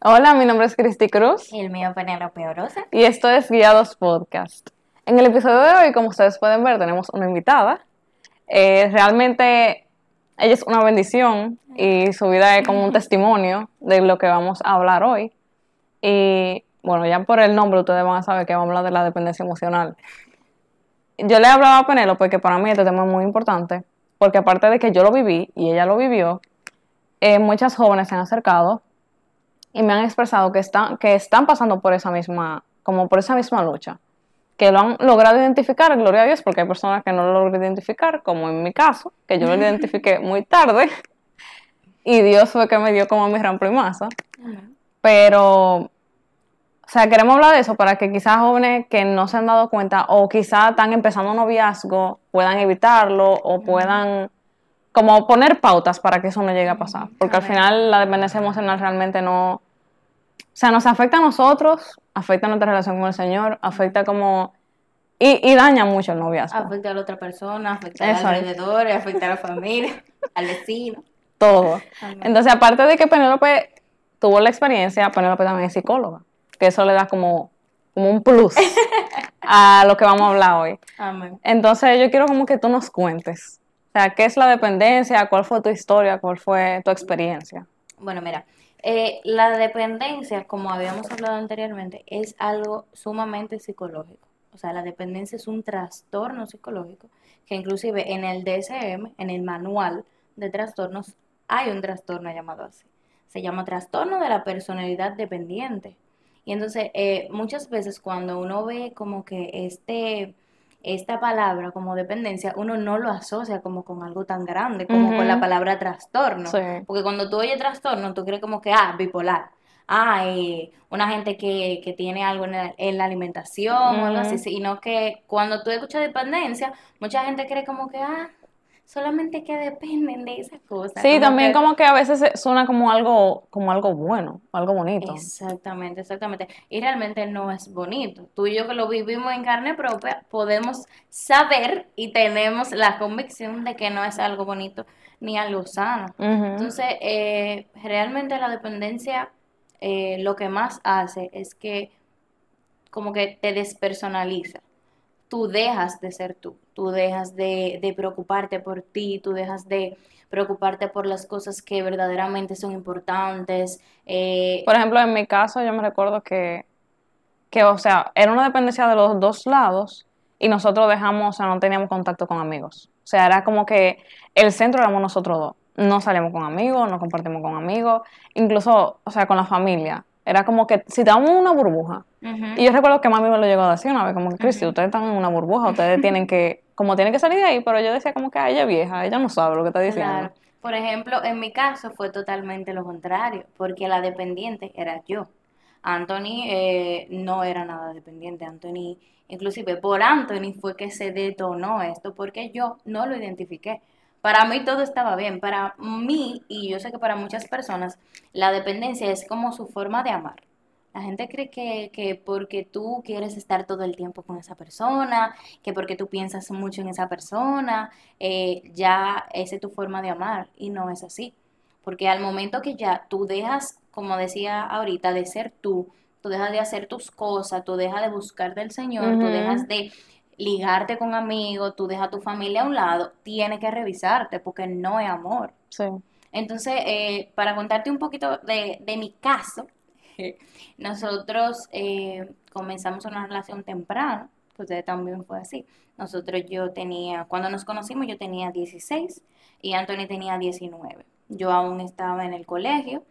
Hola, mi nombre es Cristi Cruz Y el mío Penélope Orosa. y esto es Guiados Podcast. En el episodio de hoy, como ustedes pueden ver, tenemos una invitada. Eh, realmente ella es una bendición y su vida es como un testimonio de lo que vamos a hablar hoy. Y bueno, ya por el nombre ustedes van a saber que vamos a hablar de la dependencia emocional. Yo le hablaba a Penélope que para mí este tema es muy importante, porque aparte de que yo lo viví y ella lo vivió, eh, muchas jóvenes se han acercado y me han expresado que están, que están pasando por esa misma, como por esa misma lucha, que lo han logrado identificar, gloria a Dios, porque hay personas que no lo logran identificar, como en mi caso, que yo lo identifiqué muy tarde, y Dios fue que me dio como mi rampa y masa. Pero, o sea, queremos hablar de eso para que quizás jóvenes que no se han dado cuenta o quizás están empezando un noviazgo puedan evitarlo o puedan como poner pautas para que eso no llegue a pasar. Porque al final la dependencia emocional realmente no, sea, nos afecta a nosotros, afecta a nuestra relación con el Señor, afecta como... Y, y daña mucho el noviazgo. Afecta a la otra persona, afecta a los alrededores, afecta a la familia, al vecino. Todo. Amén. Entonces, aparte de que Penélope tuvo la experiencia, Penélope también es psicóloga, que eso le da como, como un plus a lo que vamos a hablar hoy. Amén. Entonces, yo quiero como que tú nos cuentes. O sea, ¿qué es la dependencia? ¿Cuál fue tu historia? ¿Cuál fue tu experiencia? Bueno, mira, eh, la dependencia, como habíamos hablado anteriormente, es algo sumamente psicológico. O sea, la dependencia es un trastorno psicológico que inclusive en el DSM, en el manual de trastornos, hay un trastorno llamado así. Se llama trastorno de la personalidad dependiente. Y entonces, eh, muchas veces cuando uno ve como que este, esta palabra como dependencia, uno no lo asocia como con algo tan grande, como con la palabra trastorno. Sí. Porque cuando tú oyes trastorno, tú crees como que, ah, bipolar. Ah, eh, una gente que, que tiene algo en la, en la alimentación o algo así, sino que cuando tú escuchas dependencia, mucha gente cree como que, ah, solamente que dependen de esas cosas. Sí, como también que- como que a veces suena como algo, como algo bueno, algo bonito. Exactamente, exactamente. Y realmente no es bonito. Tú y yo que lo vivimos en carne propia, podemos saber y tenemos la convicción de que no es algo bonito ni algo sano. Entonces, eh, realmente la dependencia eh, lo que más hace es que como que te despersonaliza. Tú dejas de ser tú, tú dejas de, de preocuparte por ti, tú dejas de preocuparte por las cosas que verdaderamente son importantes. eh, Por ejemplo, en mi caso, yo me recuerdo que, que, o sea, era una dependencia de los dos lados y nosotros dejamos, o sea, no teníamos contacto con amigos. O sea, era como que el centro éramos nosotros dos. No salíamos con amigos, no compartimos con amigos, incluso, o sea, con la familia. Era como que si estábamos en una burbuja. Y yo recuerdo que mami me lo llegó a decir una vez, como que, Cristi, Ujú. ustedes están en una burbuja, ustedes tienen que, como tienen que salir de ahí, pero yo decía como que, "Ay, ella es vieja, ella no sabe lo que está diciendo. Claro. Por ejemplo, en mi caso fue totalmente lo contrario, porque la dependiente era yo. Anthony eh, no era nada dependiente. Anthony, inclusive por Anthony fue que se detonó esto, porque yo no lo identifiqué. Para mí todo estaba bien. Para mí, y yo sé que para muchas personas, la dependencia es como su forma de amar. La gente cree que, que porque tú quieres estar todo el tiempo con esa persona, que porque tú piensas mucho en esa persona, eh, ya esa es tu forma de amar y no es así. Porque al momento que ya tú dejas, como decía ahorita, de ser tú, tú dejas de hacer tus cosas, tú dejas de buscar del Señor, tú dejas de ligarte con amigos, tú dejas tu familia a un lado, tienes que revisarte porque no es amor. Sí. Entonces, eh, para contarte un poquito de, de mi caso, nosotros eh, comenzamos una relación temprana, que ustedes también fue así. Nosotros yo tenía, cuando nos conocimos yo tenía 16 y Anthony tenía 19. Yo aún estaba en el colegio,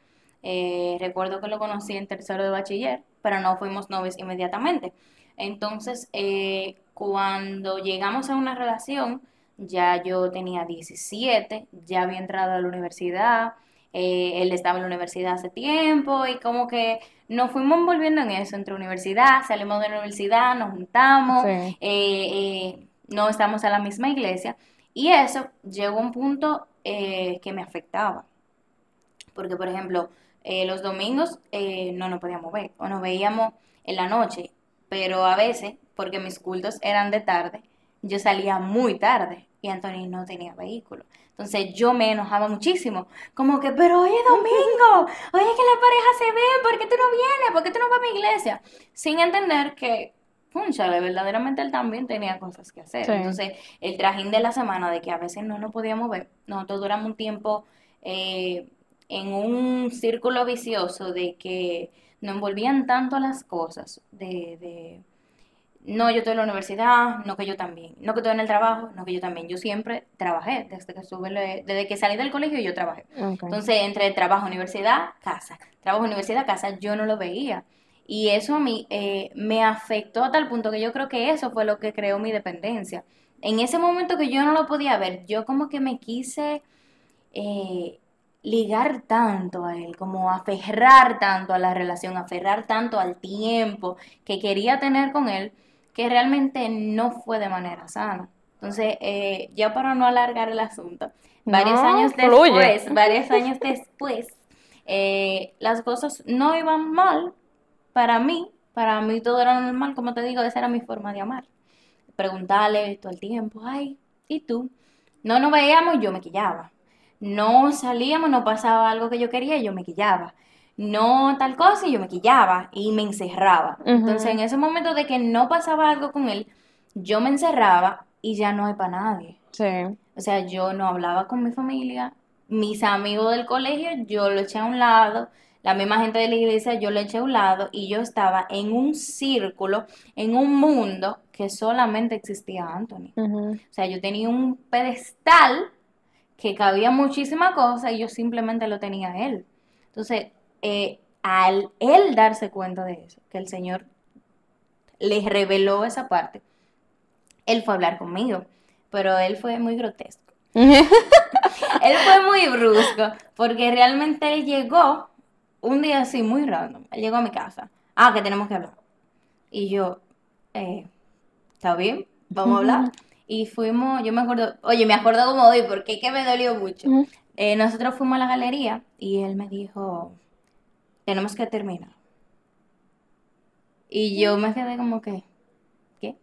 eh, recuerdo que lo conocí en tercero de bachiller, pero no fuimos novios inmediatamente. Entonces, eh, cuando llegamos a una relación, ya yo tenía 17, ya había entrado a la universidad, eh, él estaba en la universidad hace tiempo y como que nos fuimos envolviendo en eso, entre universidad, salimos de la universidad, nos juntamos, Sí. eh, eh, no estamos en la misma iglesia y eso llegó a un punto que me afectaba. Porque, por ejemplo, los domingos no nos podíamos ver o nos veíamos en la noche, pero a veces, porque mis cultos eran de tarde, yo salía muy tarde y Anthony no tenía vehículo. Entonces yo me enojaba muchísimo, como que, pero hoy es domingo, hoy es que la pareja se ve, ¿por qué tú no vienes? ¿Por qué tú no vas a mi iglesia? Sin entender que, punchale, verdaderamente él también tenía cosas que hacer. Entonces, el trajín de la semana de que a veces no nos podíamos ver, nosotros duramos un tiempo eh, en un círculo vicioso de que nos envolvían tanto las cosas, de, de no, yo estoy en la universidad, no que yo también. No que estoy en el trabajo, no que yo también. Yo siempre trabajé desde que estuve, desde que salí del colegio yo trabajé. Entonces, entre trabajo, universidad, casa. Trabajo, universidad, casa, yo no lo veía. Y eso a mí eh, me afectó a tal punto que yo creo que eso fue lo que creó mi dependencia. En ese momento que yo no lo podía ver, yo como que me quise eh, ligar tanto a él, como aferrar tanto a la relación, aferrar tanto al tiempo que quería tener con él, que realmente no fue de manera sana. Entonces, eh, ya para no alargar el asunto, varios años después, varios años después, eh, las cosas no iban mal para mí, para mí todo era normal, como te digo, esa era mi forma de amar. Preguntarle todo el tiempo, ay, ¿y tú? No nos veíamos, yo me quillaba. No salíamos, no pasaba algo que yo quería, yo me quillaba no tal cosa y yo me quillaba y me encerraba. Entonces en ese momento de que no pasaba algo con él, yo me encerraba y ya no hay para nadie. Sí. O sea, yo no hablaba con mi familia, mis amigos del colegio yo lo eché a un lado, la misma gente de la iglesia yo lo eché a un lado y yo estaba en un círculo, en un mundo que solamente existía Anthony. O sea, yo tenía un pedestal que cabía muchísima cosa y yo simplemente lo tenía a él. Entonces, eh, al él darse cuenta de eso, que el Señor le reveló esa parte, él fue a hablar conmigo, pero él fue muy grotesco. él fue muy brusco, porque realmente él llegó un día así, muy random. Él llegó a mi casa. Ah, que tenemos que hablar. Y yo, eh, ¿está bien? Vamos a hablar. Y fuimos, yo me acuerdo, oye, me acuerdo como hoy, porque es que me dolió mucho. Eh, nosotros fuimos a la galería y él me dijo, tenemos que terminar. Y yo me quedé como que, ¿qué?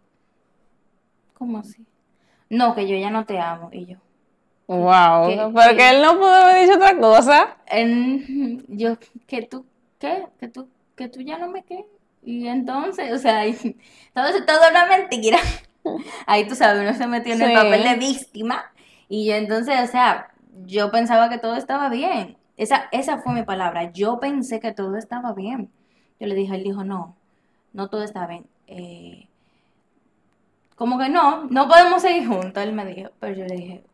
¿Cómo así? No, que yo ya no te amo. Y yo. Wow, porque él no pudo haber dicho otra cosa. yo, que tú, ¿qué? Que tú, que tú ya no me qué. Y entonces, o sea, todo es toda una mentira. Ahí tú sabes, uno se metió en el papel de víctima. Y yo entonces, o sea, yo pensaba que todo estaba bien. Esa, esa fue mi palabra. Yo pensé que todo estaba bien. Yo le dije, él dijo, no, no todo está bien. Eh, como que no, no podemos seguir juntos, él me dijo. Pero yo le dije,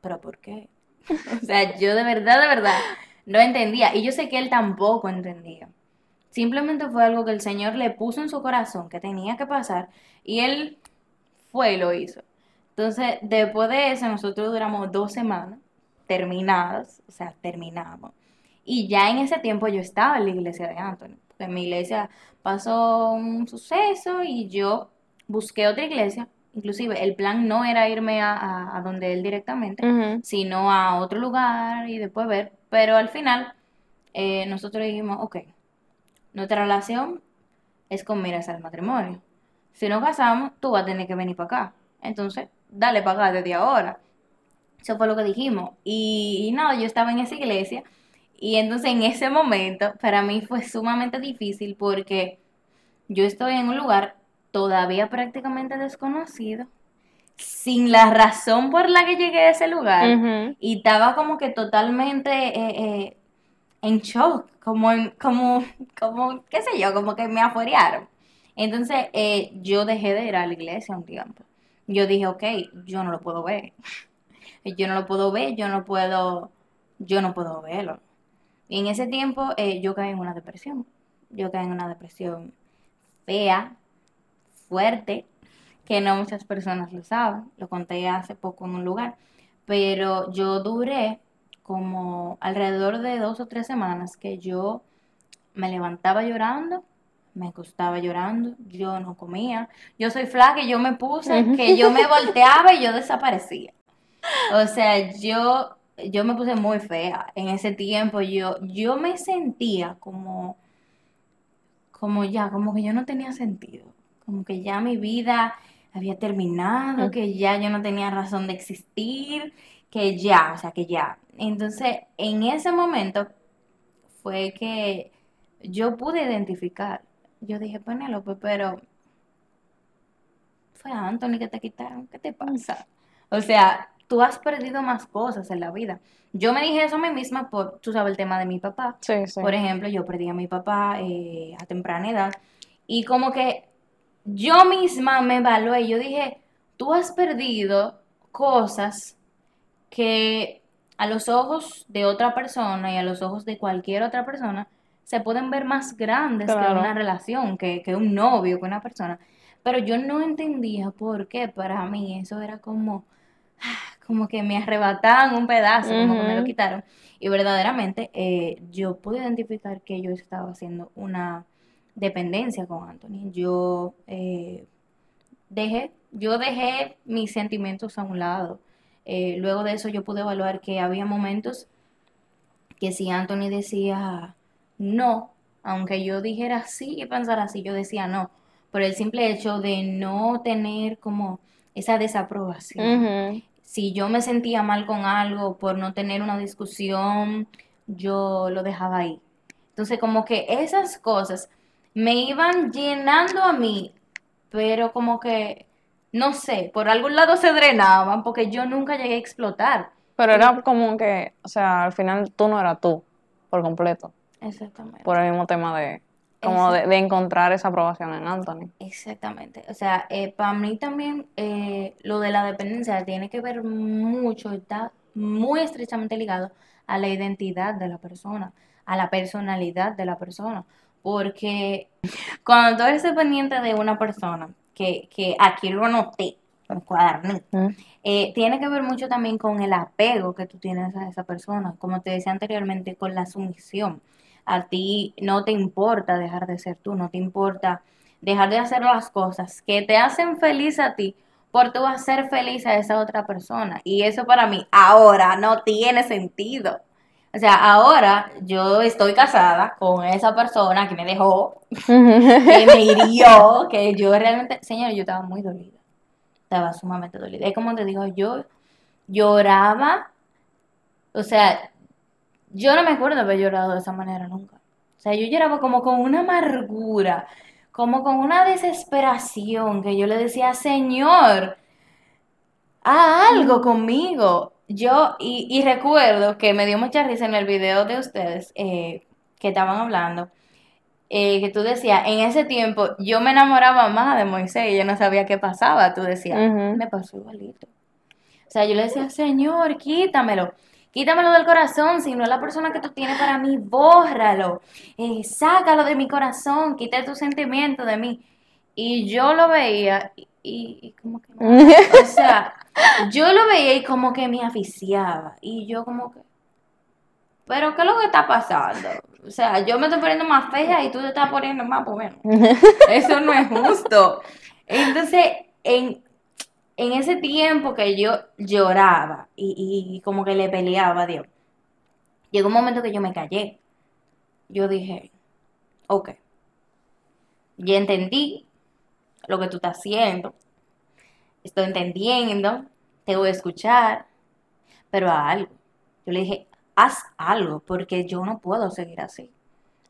¿pero por qué? o sea, yo de verdad, de verdad, no entendía. Y yo sé que él tampoco entendía. Simplemente fue algo que el Señor le puso en su corazón que tenía que pasar y él fue y lo hizo. Entonces, después de eso, nosotros duramos dos semanas terminados, o sea, terminamos. Y ya en ese tiempo yo estaba en la iglesia de Anthony. En mi iglesia pasó un suceso y yo busqué otra iglesia. Inclusive el plan no era irme a, donde él directamente, sino a otro lugar y después ver. Pero al final eh, nosotros dijimos, ok, nuestra relación es con miras al matrimonio. Si nos casamos, tú vas a tener que venir para acá. Entonces, dale para acá desde ahora. Eso fue lo que dijimos. Y, nada, yo estaba en esa iglesia y entonces en ese momento para mí fue sumamente difícil porque yo estoy en un lugar todavía prácticamente desconocido, sin la razón por la que llegué a ese lugar y estaba como que totalmente eh, eh, en shock, como, en, como, como, qué sé yo, como que me afuerearon. Entonces eh, yo dejé de ir a la iglesia un tiempo. Yo dije, ok, yo no lo puedo ver yo no lo puedo ver, yo no puedo, yo no puedo verlo. Y en ese tiempo eh, yo caí en una depresión. Yo caí en una depresión fea, fuerte, que no muchas personas lo saben. Lo conté hace poco en un lugar. Pero yo duré como alrededor de dos o tres semanas que yo me levantaba llorando, me acostaba llorando, yo no comía. Yo soy flaca y yo me puse que yo me volteaba y yo desaparecía. O sea, yo, yo me puse muy fea en ese tiempo. Yo, yo me sentía como, como ya, como que yo no tenía sentido. Como que ya mi vida había terminado, que ya yo no tenía razón de existir, que ya, o sea, que ya. Entonces, en ese momento fue que yo pude identificar. Yo dije, Penélope, pero fue a Anthony que te quitaron, ¿qué te pasa? O sea, tú has perdido más cosas en la vida. Yo me dije eso a mí misma por, tú sabes, el tema de mi papá. Sí, sí. Por ejemplo, yo perdí a mi papá eh, a temprana edad y como que yo misma me evalué, yo dije, tú has perdido cosas que a los ojos de otra persona y a los ojos de cualquier otra persona se pueden ver más grandes que una relación, que, que un novio, que una persona. Pero yo no entendía por qué para mí eso era como, ah, como que me arrebataban un pedazo, como que me lo quitaron. Y verdaderamente eh, yo pude identificar que yo estaba haciendo una dependencia con Anthony. Yo eh, dejé, yo dejé mis sentimientos a un lado. Eh, luego de eso yo pude evaluar que había momentos que si Anthony decía no, aunque yo dijera sí y pensara así, yo decía no, por el simple hecho de no tener como esa desaprobación. Si yo me sentía mal con algo por no tener una discusión, yo lo dejaba ahí. Entonces, como que esas cosas me iban llenando a mí, pero como que, no sé, por algún lado se drenaban porque yo nunca llegué a explotar. Pero era como que, o sea, al final tú no eras tú por completo, Exactamente. por el mismo tema de, como de, de encontrar esa aprobación en Anthony. Exactamente. O sea, para mí también eh, lo de la dependencia tiene que ver mucho, está muy estrechamente ligado a la identidad de la persona, a la personalidad de la persona. Porque cuando tú eres dependiente de una persona, que, que aquí lo anoté, con cuadernito, Mm. eh, tiene que ver mucho también con el apego que tú tienes a esa persona, como te decía anteriormente, con la sumisión. A ti no te importa dejar de ser tú, no te importa dejar de hacer las cosas que te hacen feliz a ti por tú hacer feliz a esa otra persona. Y eso para mí ahora no tiene sentido. O sea, ahora yo estoy casada con esa persona que me dejó, que me hirió, que yo realmente, señor, yo estaba muy dolida. Estaba sumamente dolida. Es como te digo, yo lloraba, o sea, yo no me acuerdo de haber llorado de esa manera nunca. O sea, yo lloraba como con una amargura, como con una desesperación, que yo le decía, Señor, haz algo conmigo. Yo, y, y recuerdo que me dio mucha risa en el video de ustedes eh, que estaban hablando, eh, que tú decías, en ese tiempo yo me enamoraba más de Moisés y yo no sabía qué pasaba. Tú decías, me pasó igualito. O sea, yo le decía, Señor, quítamelo. Quítamelo del corazón, si no es la persona que tú tienes para mí, bórralo. Eh, sácalo de mi corazón, quita tu sentimiento de mí. Y yo lo veía y, como que no. O sea, yo lo veía y como que me aficiaba. Y yo como que, pero ¿qué es lo que está pasando? O sea, yo me estoy poniendo más fea y tú te estás poniendo más bueno. Eso no es justo. Entonces, en, en ese tiempo que yo lloraba y, como que le peleaba a Dios, llegó un momento que yo me callé. Yo dije, ok, ya entendí lo que tú estás haciendo, estoy entendiendo, te voy a escuchar, pero a algo. Yo le dije, haz algo, porque yo no puedo seguir así.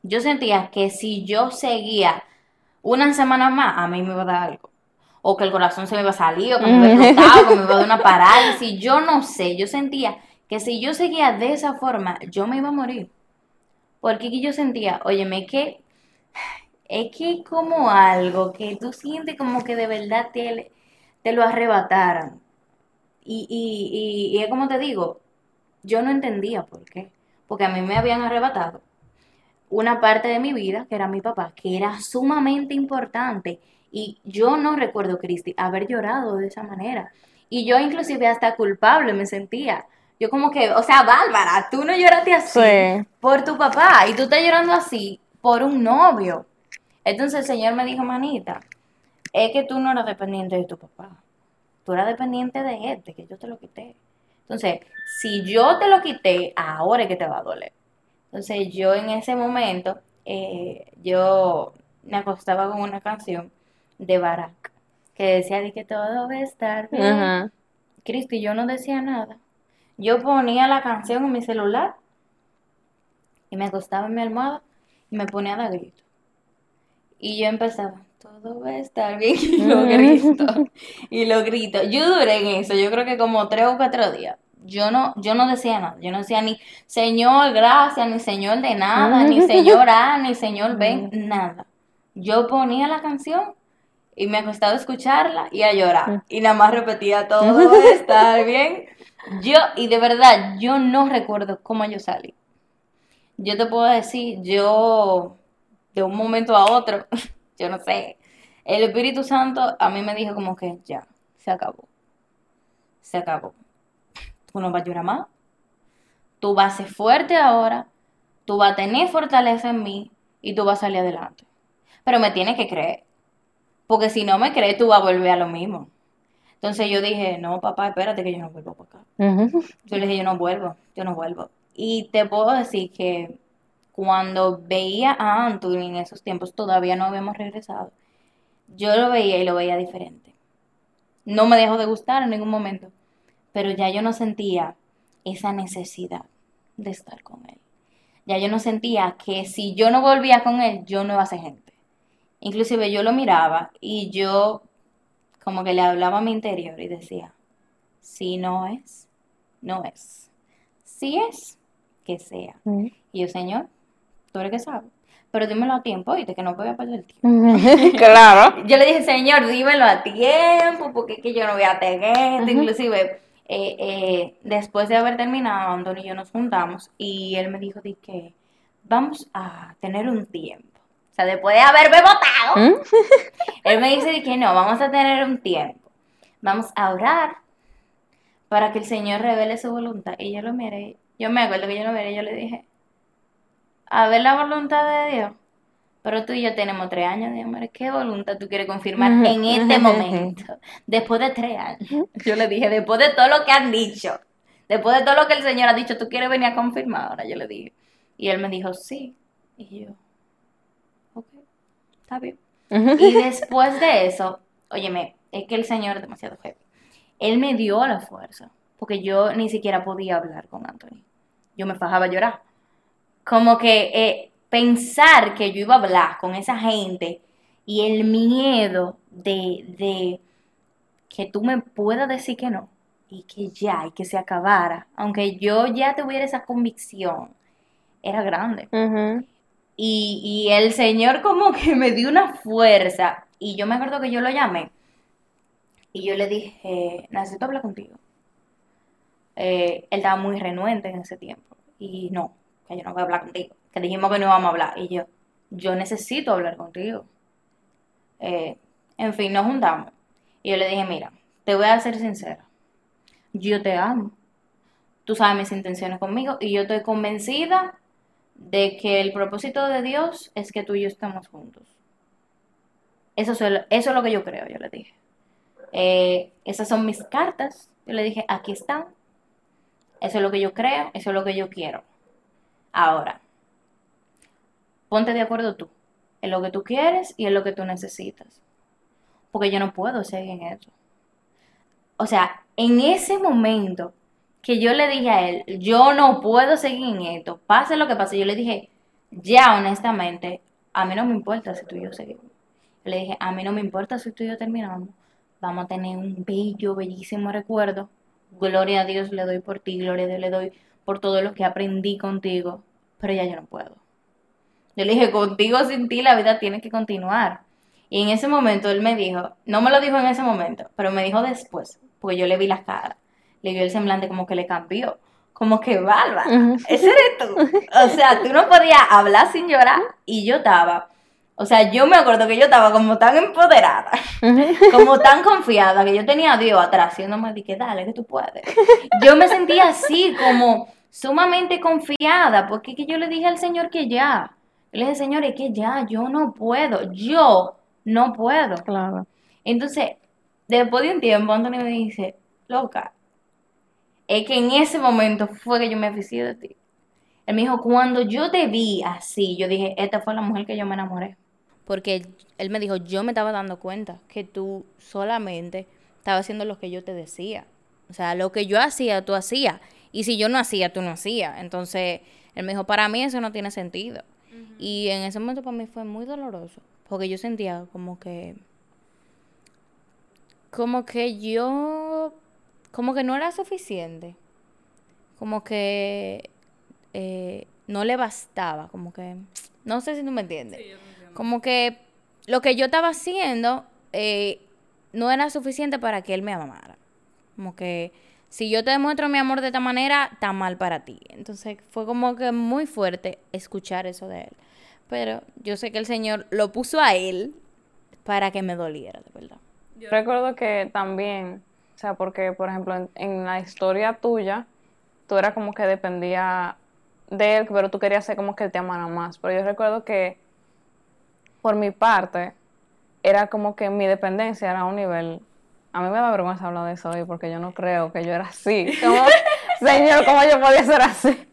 Yo sentía que si yo seguía una semana más, a mí me iba a dar algo. O que el corazón se me iba a salir, o que me iba a explotar, o que me iba a dar una parálisis. Yo no sé, yo sentía que si yo seguía de esa forma, yo me iba a morir. Porque yo sentía, óyeme, que es que como algo que tú sientes como que de verdad te, te lo arrebataran. Y, y, y, y es como te digo, yo no entendía por qué. Porque a mí me habían arrebatado una parte de mi vida, que era mi papá, que era sumamente importante. Y yo no recuerdo, Cristi, haber llorado de esa manera. Y yo inclusive hasta culpable me sentía. Yo como que, o sea, Bárbara, tú no lloraste así Sí. por tu papá y tú estás llorando así por un novio. Entonces el Señor me dijo, manita, es que tú no eras dependiente de tu papá. Tú eras dependiente de este, que yo te lo quité. Entonces, si yo te lo quité, ahora es que te va a doler. Entonces yo en ese momento, eh, yo me acostaba con una canción de Barack, que decía de que todo va a estar bien. Ajá. Cristi, yo no decía nada. Yo ponía la canción en mi celular y me acostaba en mi almohada y me ponía a dar gritos. Y yo empezaba, todo va a estar bien, y lo grito, y lo grito. Yo duré en eso, yo creo que como tres o cuatro días. Yo no, yo no decía nada, yo no decía ni Señor, gracias, ni Señor de nada, ni Señor A, ni Señor ven, nada. Yo ponía la canción y me acostaba a escucharla y a llorar. Y nada más repetía todo estar bien. Yo, y de verdad, yo no recuerdo cómo yo salí. Yo te puedo decir, yo de un momento a otro, yo no sé, el Espíritu Santo a mí me dijo como que ya, se acabó. Se acabó. Tú no vas a llorar más. Tú vas a ser fuerte ahora. Tú vas a tener fortaleza en mí y tú vas a salir adelante. Pero me tienes que creer. Porque si no me crees, tú vas a volver a lo mismo. Entonces yo dije, no, papá, espérate que yo no vuelvo para acá. Yo le dije, yo no vuelvo, yo no vuelvo. Y te puedo decir que cuando veía a Anthony en esos tiempos, todavía no habíamos regresado, yo lo veía y lo veía diferente. No me dejó de gustar en ningún momento, pero ya yo no sentía esa necesidad de estar con él. Ya yo no sentía que si yo no volvía con él, yo no iba a ser gente. Inclusive yo lo miraba y yo como que le hablaba a mi interior y decía, si no es, no es. Si es, que sea. Ujú. Y yo, Señor, tú eres que sabes. Pero dímelo a tiempo, oíste, que no voy a perder el tiempo. claro. Yo le dije, Señor, dímelo a tiempo, porque es que yo no voy a tener esto. Ujú. Inclusive, eh, eh, después de haber terminado, Antonio y yo nos juntamos y él me dijo de que vamos a tener un tiempo. Sea, después de haberme votado, ¿Mm? él me dice que no, vamos a tener un tiempo. Vamos a orar para que el Señor revele su voluntad. Y yo lo miré, yo me acuerdo que yo lo miré yo le dije, a ver la voluntad de Dios. Pero tú y yo tenemos tres años, Dios mío, ¿qué voluntad tú quieres confirmar en este momento? Después de tres años. Yo le dije, después de todo lo que han dicho, después de todo lo que el Señor ha dicho, ¿tú quieres venir a confirmar ahora? Yo le dije. Y él me dijo, sí. Y yo, está bien. Y después de eso, óyeme, es que el Señor es demasiado heavy. Él me dio la fuerza, porque yo ni siquiera podía hablar con Anthony. Yo me fajaba a llorar. Como que eh, pensar que yo iba a hablar con esa gente y el miedo de, de que tú me puedas decir que no y que ya, y que se acabara, aunque yo ya tuviera esa convicción, era grande. Y, el Señor como que me dio una fuerza. Y yo me acuerdo que yo lo llamé. Y yo le dije, necesito hablar contigo. Eh, él estaba muy renuente en ese tiempo. Y no, que yo no voy a hablar contigo. Que dijimos que no íbamos a hablar. Y yo, yo necesito hablar contigo. Eh, en fin, nos juntamos. Y yo le dije, mira, te voy a ser sincera. Yo te amo. Tú sabes mis intenciones conmigo. Y yo estoy convencida de que el propósito de Dios es que tú y yo estemos juntos. Eso es, eso es lo que yo creo, yo le dije. Eh, esas son mis cartas. Yo le dije, aquí están. Eso es lo que yo creo, eso es lo que yo quiero. Ahora, ponte de acuerdo tú en lo que tú quieres y en lo que tú necesitas. Porque yo no puedo seguir en eso. O sea, en ese momento que yo le dije a él, yo no puedo seguir en esto, pase lo que pase, yo le dije, ya honestamente, a mí no me importa si tú y yo seguimos. Le dije, a mí no me importa si tú y yo terminamos, vamos a tener un bello, bellísimo recuerdo. Gloria a Dios le doy por ti, gloria a Dios le doy por todo lo que aprendí contigo, pero ya yo no puedo. Yo le dije, contigo sin ti la vida tiene que continuar. Y en ese momento él me dijo, no me lo dijo en ese momento, pero me dijo después, porque yo le vi la cara, le vi el semblante como que le cambió, como que bárbara, Ujú. ese eres tú. O sea, tú no podías hablar sin llorar y yo estaba, o sea, yo me acuerdo que yo estaba como tan empoderada, como tan confiada, que yo tenía a Dios atrás, haciéndome de que dale, que tú puedes. Yo me sentía así, como sumamente confiada, porque que yo le dije al Señor que ya. Le dije, Señor, es que ya, yo no puedo, yo no puedo. Claro. Entonces, después de un tiempo, Antonio me dice, loca, es que en ese momento fue que yo me aficié de ti. Él me dijo, cuando yo te vi así, yo dije, esta fue la mujer que yo me enamoré. Porque él me dijo, yo me estaba dando cuenta que tú solamente estabas haciendo lo que yo te decía. O sea, lo que yo hacía, tú hacías. Y si yo no hacía, tú no hacías. Entonces, él me dijo, para mí eso no tiene sentido. Y en ese momento para mí fue muy doloroso. Porque yo sentía como que... Como que yo... Como que no era suficiente. Como que... Eh, no le bastaba. Como que... No sé si tú me entiendes. Como que lo que yo estaba haciendo eh, no era suficiente para que él me amara. Como que si yo te demuestro mi amor de esta manera, está mal para ti. Entonces fue como que muy fuerte escuchar eso de él. Pero yo sé que el Señor lo puso a él para que me doliera, de verdad. Yo recuerdo que también, o sea, porque por ejemplo en, la historia tuya, tú eras como que dependía de él, pero tú querías ser como que él te amara más. Pero yo recuerdo que por mi parte, era como que mi dependencia era a un nivel. A mí me da vergüenza hablar de eso hoy porque yo no creo que yo era así. Como, señor, ¿cómo yo podía ser así?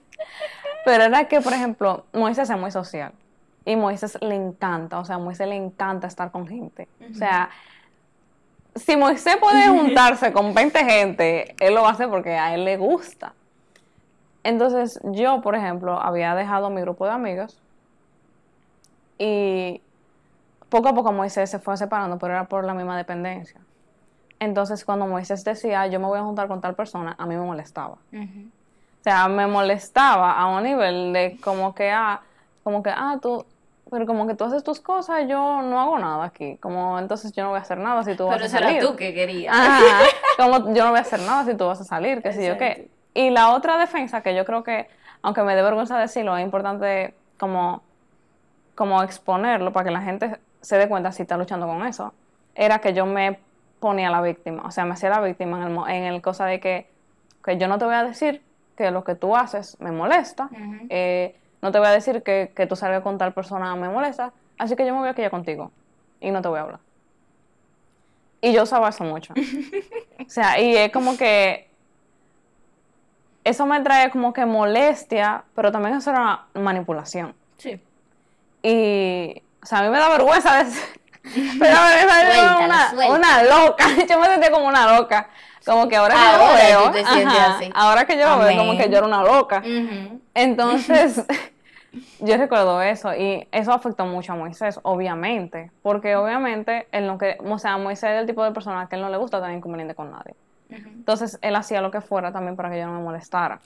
Pero era que, por ejemplo, Moisés es muy social. Y Moisés le encanta, o sea, a Moisés le encanta estar con gente. O sea, si Moisés puede juntarse con 20 gente, él lo hace porque a él le gusta. Entonces, yo, por ejemplo, había dejado mi grupo de amigos y poco a poco Moisés se fue separando, pero era por la misma dependencia. Entonces, cuando Moisés decía, yo me voy a juntar con tal persona, a mí me molestaba. O sea, me molestaba a un nivel de como que, ah, como que, ah, tú, pero como que tú haces tus cosas, yo no hago nada aquí. Como, entonces yo no voy a hacer nada si tú vas a salir. Pero tú que querías. como yo no voy a hacer nada si tú vas a salir, qué sé yo qué. Y la otra defensa que yo creo que, aunque me dé vergüenza decirlo, es importante como, como exponerlo para que la gente se dé cuenta si está luchando con eso, era que yo me ponía la víctima, o sea, me hacía la víctima en el, en el cosa de que, que, yo no te voy a decir que lo que tú haces me molesta, eh, no te voy a decir que, que tú salgas con tal persona me molesta, así que yo me voy a quedar contigo y no te voy a hablar. Y yo usaba eso mucho. o sea, y es como que eso me trae como que molestia, pero también eso era manipulación. Sí. Y o sea, a mí me da vergüenza decir. Pero me una, una loca. Yo me sentía como una loca. Como que ahora que yo lo veo. Ahora que yo lo veo, como que yo era una loca. Entonces, yo recuerdo eso. Y eso afectó mucho a Moisés, obviamente. Porque obviamente, él no que, o sea, Moisés es el tipo de persona que él no le gusta tener inconveniente con nadie. Entonces, él hacía lo que fuera también para que yo no me molestara.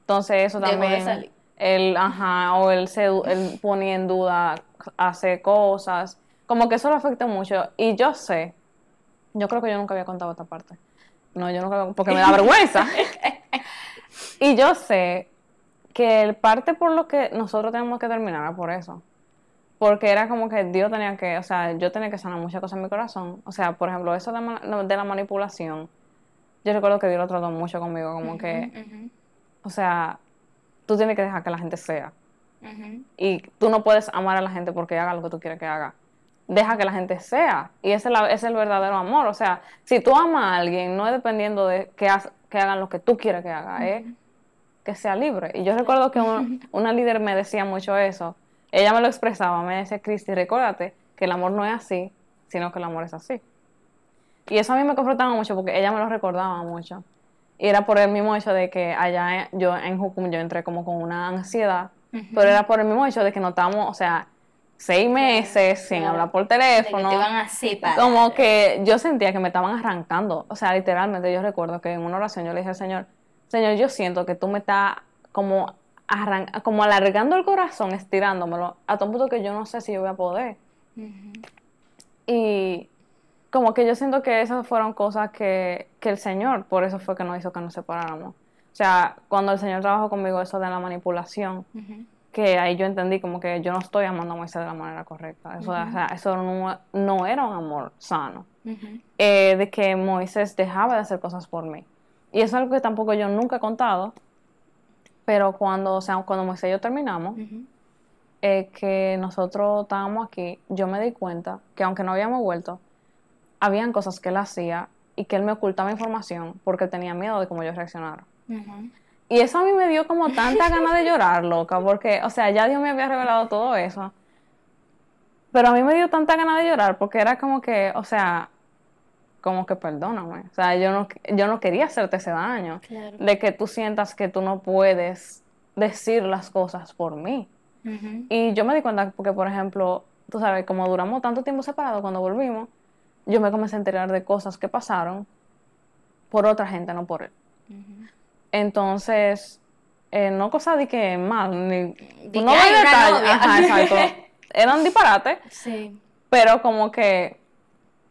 Entonces, eso también. Él, ajá, o él, se, él ponía en duda hace cosas. Como que eso lo afecta mucho. Y yo sé, yo creo que yo nunca había contado esta parte. No, yo nunca, porque me da vergüenza. y yo sé que el parte por lo que nosotros tenemos que terminar era por eso. Porque era como que Dios tenía que, o sea, yo tenía que sanar muchas cosas en mi corazón. O sea, por ejemplo, eso de, de la manipulación. Yo recuerdo que Dios lo trató mucho conmigo, como que, o sea, tú tienes que dejar que la gente sea. Y tú no puedes amar a la gente porque haga lo que tú quieres que haga. Deja que la gente sea. Y ese es, el verdadero amor. O sea, si tú amas a alguien, no es dependiendo de que, que hagan lo que tú quieres que haga, es que sea libre. Y yo recuerdo que una líder me decía mucho eso. Ella me lo expresaba, me decía, Cristi, recuérdate que el amor no es así, sino que el amor es así. Y eso a mí me confrontaba mucho porque ella me lo recordaba mucho. Y era por el mismo hecho de que allá yo en Jukum yo entré como con una ansiedad pero era por el mismo hecho de que notamos, o sea, seis meses sin hablar por teléfono. Como que yo sentía que me estaban arrancando. O sea, literalmente yo recuerdo que en una oración yo le dije al Señor, Señor, yo siento que tú me estás como, como alargando el corazón, estirándomelo, a todo punto que yo no sé si yo voy a poder. Y como que yo siento que esas fueron cosas que, que el Señor, por eso fue que nos hizo que nos separáramos. O sea, cuando el Señor trabajó conmigo eso de la manipulación, que ahí yo entendí como que yo no estoy amando a Moisés de la manera correcta. Eso, o sea, eso no, era un amor sano. Eh, de que Moisés dejaba de hacer cosas por mí. Y eso es algo que tampoco yo nunca he contado, pero cuando, o sea, cuando Moisés y yo terminamos, eh, que nosotros estábamos aquí, yo me di cuenta que aunque no habíamos vuelto, habían cosas que él hacía y que él me ocultaba información porque tenía miedo de cómo yo reaccionara. Y eso a mí me dio como tanta ganas de llorar, loca, porque, o sea, ya Dios me había revelado todo eso. Pero a mí me dio tanta gana de llorar porque era como que, o sea, como que perdóname. O sea, yo no, yo no quería hacerte ese daño. Claro. De que tú sientas que tú no puedes decir las cosas por mí. Y yo me di cuenta porque, por ejemplo, tú sabes, como duramos tanto tiempo separados cuando volvimos, yo me comencé a enterar de cosas que pasaron por otra gente, no por él. Ujú. Entonces, eh, no cosas de que mal, ni... que no hay novia. Ajá, exacto. Eran disparates, Sí, pero como que...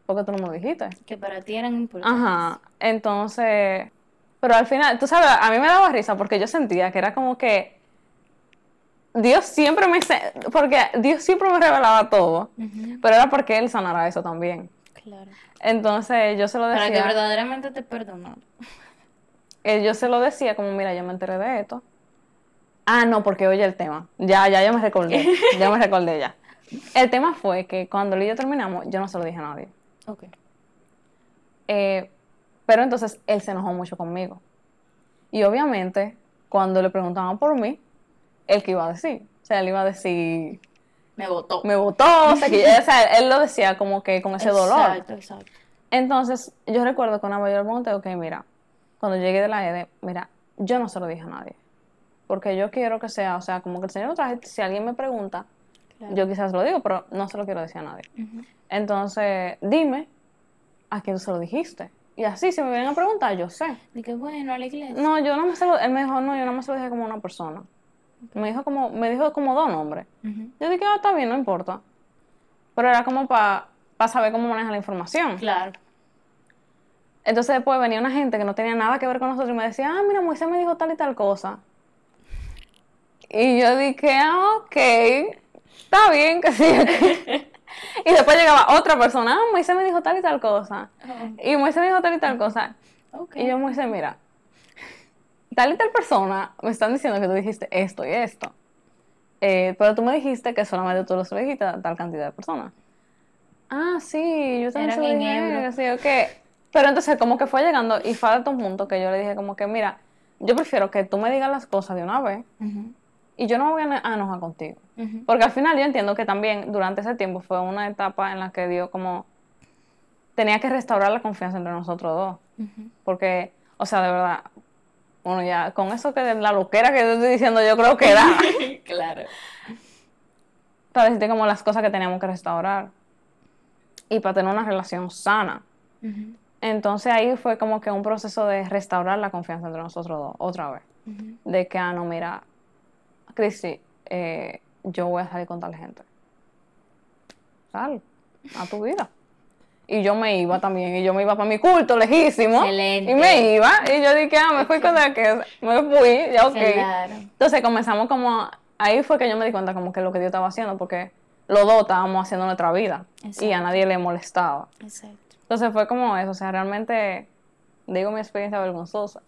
Porque tú no me dijiste. que para ti eran importantes. Ajá. Entonces, pero al final, tú sabes, a mí me daba risa porque yo sentía que era como que Dios siempre me, porque Dios siempre me revelaba todo, pero era porque Él sanara eso también. Claro. Entonces yo se lo Para que decía, verdaderamente te perdonaran. eh, yo se lo decía como, mira, yo me enteré de esto. Ah, no, porque oye el tema. Ya, ya, ya me recordé. ya me recordé ya. El tema fue que cuando él y yo terminamos, yo no se lo dije a nadie. Ok. Eh, pero entonces él se enojó mucho conmigo. Y obviamente, cuando le preguntaban por mí, él que iba a decir. O sea, él iba a decir, Me votó. me votó, o sea, que yo- o sea, él lo decía como que con ese dolor. Exacto, exacto. Entonces, yo recuerdo que una le pregunté, ok, mira, cuando llegué de la EDE, mira, yo no se lo dije a nadie. Porque yo quiero que sea, o sea, como que el Señor lo traje, si alguien me pregunta, Claro. yo quizás lo digo, pero no se lo quiero decir a nadie. Entonces, dime a quién se lo dijiste. Y así, si me vienen a preguntar, yo sé. Y que bueno, a la iglesia. No, yo no me se lo, él me dijo, no, yo no me se lo dije como una persona. Me dijo como, me dijo como dos nombres. Yo dije, ah, está bien, no importa. Pero era como para saber cómo manejar la información. Claro. Entonces después venía una gente que no tenía nada que ver con nosotros y me decía, ah, mira, Moisés me dijo tal y tal cosa. Y yo dije, ah, ok, está bien que sí. ok". y después llegaba otra persona, ah, Moisés me dijo tal y tal cosa. Y Moisés me dijo tal y tal cosa. Ok. Y yo, Moisés, mira, tal y tal persona me están diciendo que tú dijiste esto y esto. Eh, pero tú me dijiste que solamente tú lo dijiste a tal cantidad de personas. Ah, sí, yo también euros. sí. Pero entonces como que fue llegando y fue hasta un punto que yo le dije como que, mira, yo prefiero que tú me digas las cosas de una vez Ujú. Y yo no me voy a eno- a enojar contigo. Porque al final yo entiendo que también durante ese tiempo fue una etapa en la que Dios como tenía que restaurar la confianza entre nosotros dos. Porque, o sea, de verdad, bueno, ya con eso que de la loquera que te estoy diciendo, yo creo que da claro. para decirte como las cosas que teníamos que restaurar y para tener una relación sana. Entonces ahí fue como que un proceso de restaurar la confianza entre nosotros dos, otra vez. De que, ah, no, mira, Cristi, eh, yo voy a salir con tal gente. Sal a tu vida. Y yo me iba también, y yo me iba para mi culto lejísimo. Excelente. Y me iba, y yo dije, ah, me fui con el que me fui, ya ok. Claro. Entonces comenzamos como, ahí fue que yo me di cuenta como que lo que Dios estaba haciendo, porque los dos estábamos haciendo nuestra vida y a Exacto. nadie le molestaba. Exacto. Entonces fue como eso, o sea, realmente digo mi experiencia vergonzosa.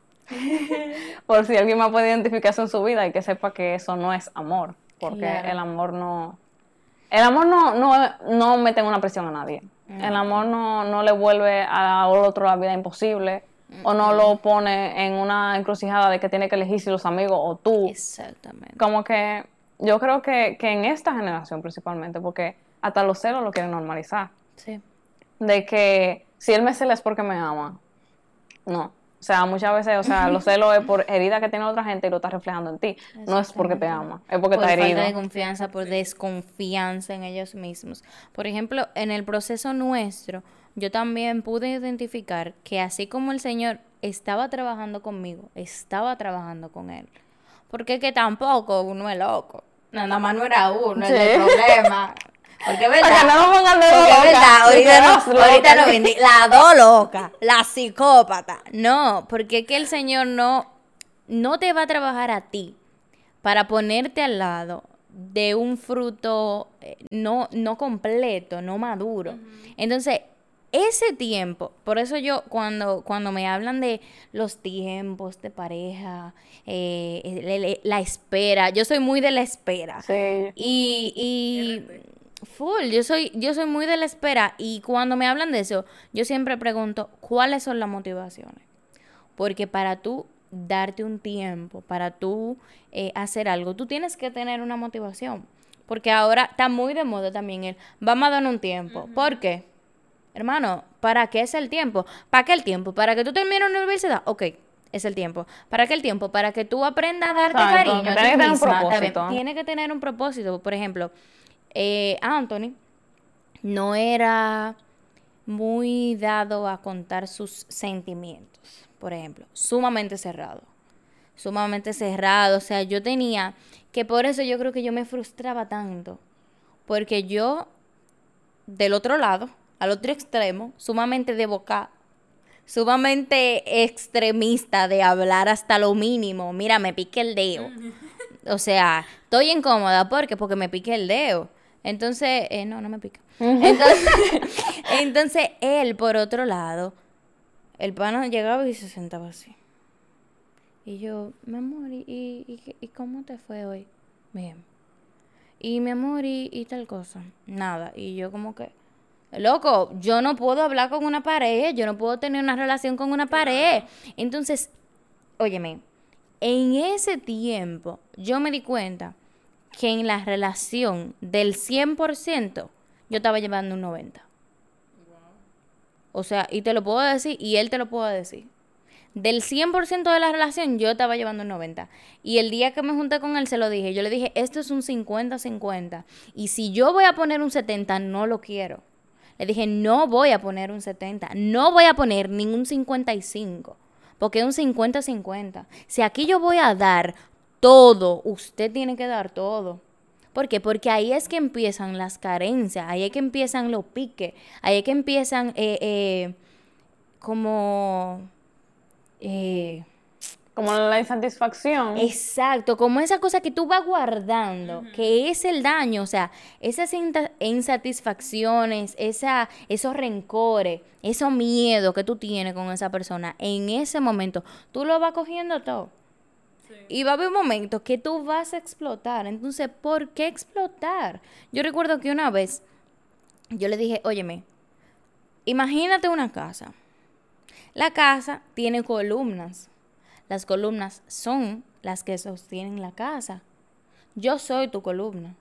Por si alguien más puede identificarse en su vida y que sepa que eso no es amor, porque Claro. el amor no... El amor no, no, no mete una presión a nadie. Mm. El amor no, no le vuelve al otro la vida imposible o no lo pone en una encrucijada de que tiene que elegir si los amigos o tú. Exactamente. Como que yo creo que, que en esta generación principalmente, porque hasta los celos lo quieren normalizar Sí. de que si él me cela es porque me ama. No. O sea, muchas veces, o sea, los celos es por herida que tiene otra gente y lo está reflejando en ti. No es porque te ama, es porque por está falta herido. de confianza, por desconfianza en ellos mismos. Por ejemplo, en el proceso nuestro, yo también pude identificar que así como el Señor estaba trabajando conmigo, estaba trabajando con Él. Porque es que tampoco uno es loco. Nada más no era uno Sí. el problema. Porque verdad. que no pongan de Porque loca, verdad, ahorita no, ahorita no vendí. La dos loca, la psicópata. No, porque es que el Señor no, no te va a trabajar a ti para ponerte al lado de un fruto eh, no, no completo, no maduro. Entonces, ese tiempo, por eso yo cuando, cuando me hablan de los tiempos de pareja, eh, la espera, yo soy muy de la espera. Sí. Y, y full, yo soy, yo soy muy de la espera y cuando me hablan de eso, yo siempre pregunto, ¿cuáles son las motivaciones? Porque para tú darte un tiempo, para tú eh, hacer algo, tú tienes que tener una motivación. Porque ahora está muy de moda también el vamos a dar un tiempo. ¿Por qué? Hermano, ¿para qué es el tiempo? ¿Para qué el tiempo? ¿Para que tú termines la universidad? Ok, es el tiempo. ¿Para qué el tiempo? Para que tú aprendas a darte Exacto, cariño. que a ti tiene que tener un misma. Está bien, propósito. Tiene que tener un propósito. Por ejemplo, eh, Anthony no era muy dado a contar sus sentimientos, por ejemplo, sumamente cerrado, sumamente cerrado, o sea, yo tenía que por eso yo creo que yo me frustraba tanto, porque yo del otro lado, al otro extremo, sumamente de boca, sumamente extremista de hablar hasta lo mínimo, mira, me piqué el dedo. O sea, estoy incómoda porque porque me piqué el dedo. Entonces, eh, no, no me pica. Entonces, entonces, él, por otro lado, el pana llegaba y se sentaba así. Y yo, mi amor, ¿y, y, y- y cómo te fue hoy? Bien. Y mi amor, y, y tal cosa. Nada. Y yo como que, loco, yo no puedo hablar con una pared, yo no puedo tener una relación con una pared. Entonces, óyeme, en ese tiempo yo me di cuenta que en la relación del 100% yo estaba llevando un 90%. O sea, y te lo puedo decir y él te lo puedo decir. Del 100% de la relación yo estaba llevando un 90. Y el día que me junté con él se lo dije. Yo le dije, esto es un 50-50. Y si yo voy a poner un 70, no lo quiero. Le dije, no voy a poner un 70. No voy a poner ningún 55. Porque es un 50-50. Si aquí yo voy a dar todo, usted tiene que dar todo. ¿Por qué? Porque ahí es que empiezan las carencias, ahí es que empiezan los piques, ahí es que empiezan eh, eh, como... eh, Como la insatisfacción. Exacto, como esa cosa que tú vas guardando, que es el daño, o sea, esas insatisfacciones, esa, esos rencores, esos miedos que tú tienes con esa persona, en ese momento tú lo vas cogiendo todo. Y va a haber momentos que tú vas a explotar. Entonces, ¿por qué explotar? Yo recuerdo que una vez yo le dije, óyeme, imagínate una casa. La casa tiene columnas. Las columnas son las que sostienen la casa. Yo soy tu columna.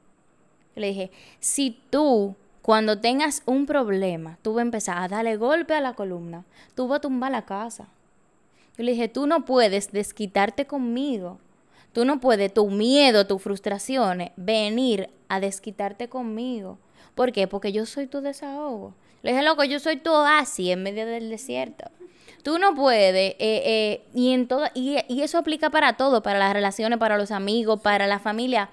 Le dije, si tú cuando tengas un problema, tú vas a empezar a darle golpe a la columna, tú vas a tumbar la casa. Yo le dije, tú no puedes desquitarte conmigo. Tú no puedes, tu miedo, tus frustraciones, venir a desquitarte conmigo. ¿Por qué? Porque yo soy tu desahogo. Le dije, loco, yo soy tu oasis en medio del desierto. Tú no puedes, eh, eh, y, en toda, y, y eso aplica para todo, para las relaciones, para los amigos, para la familia.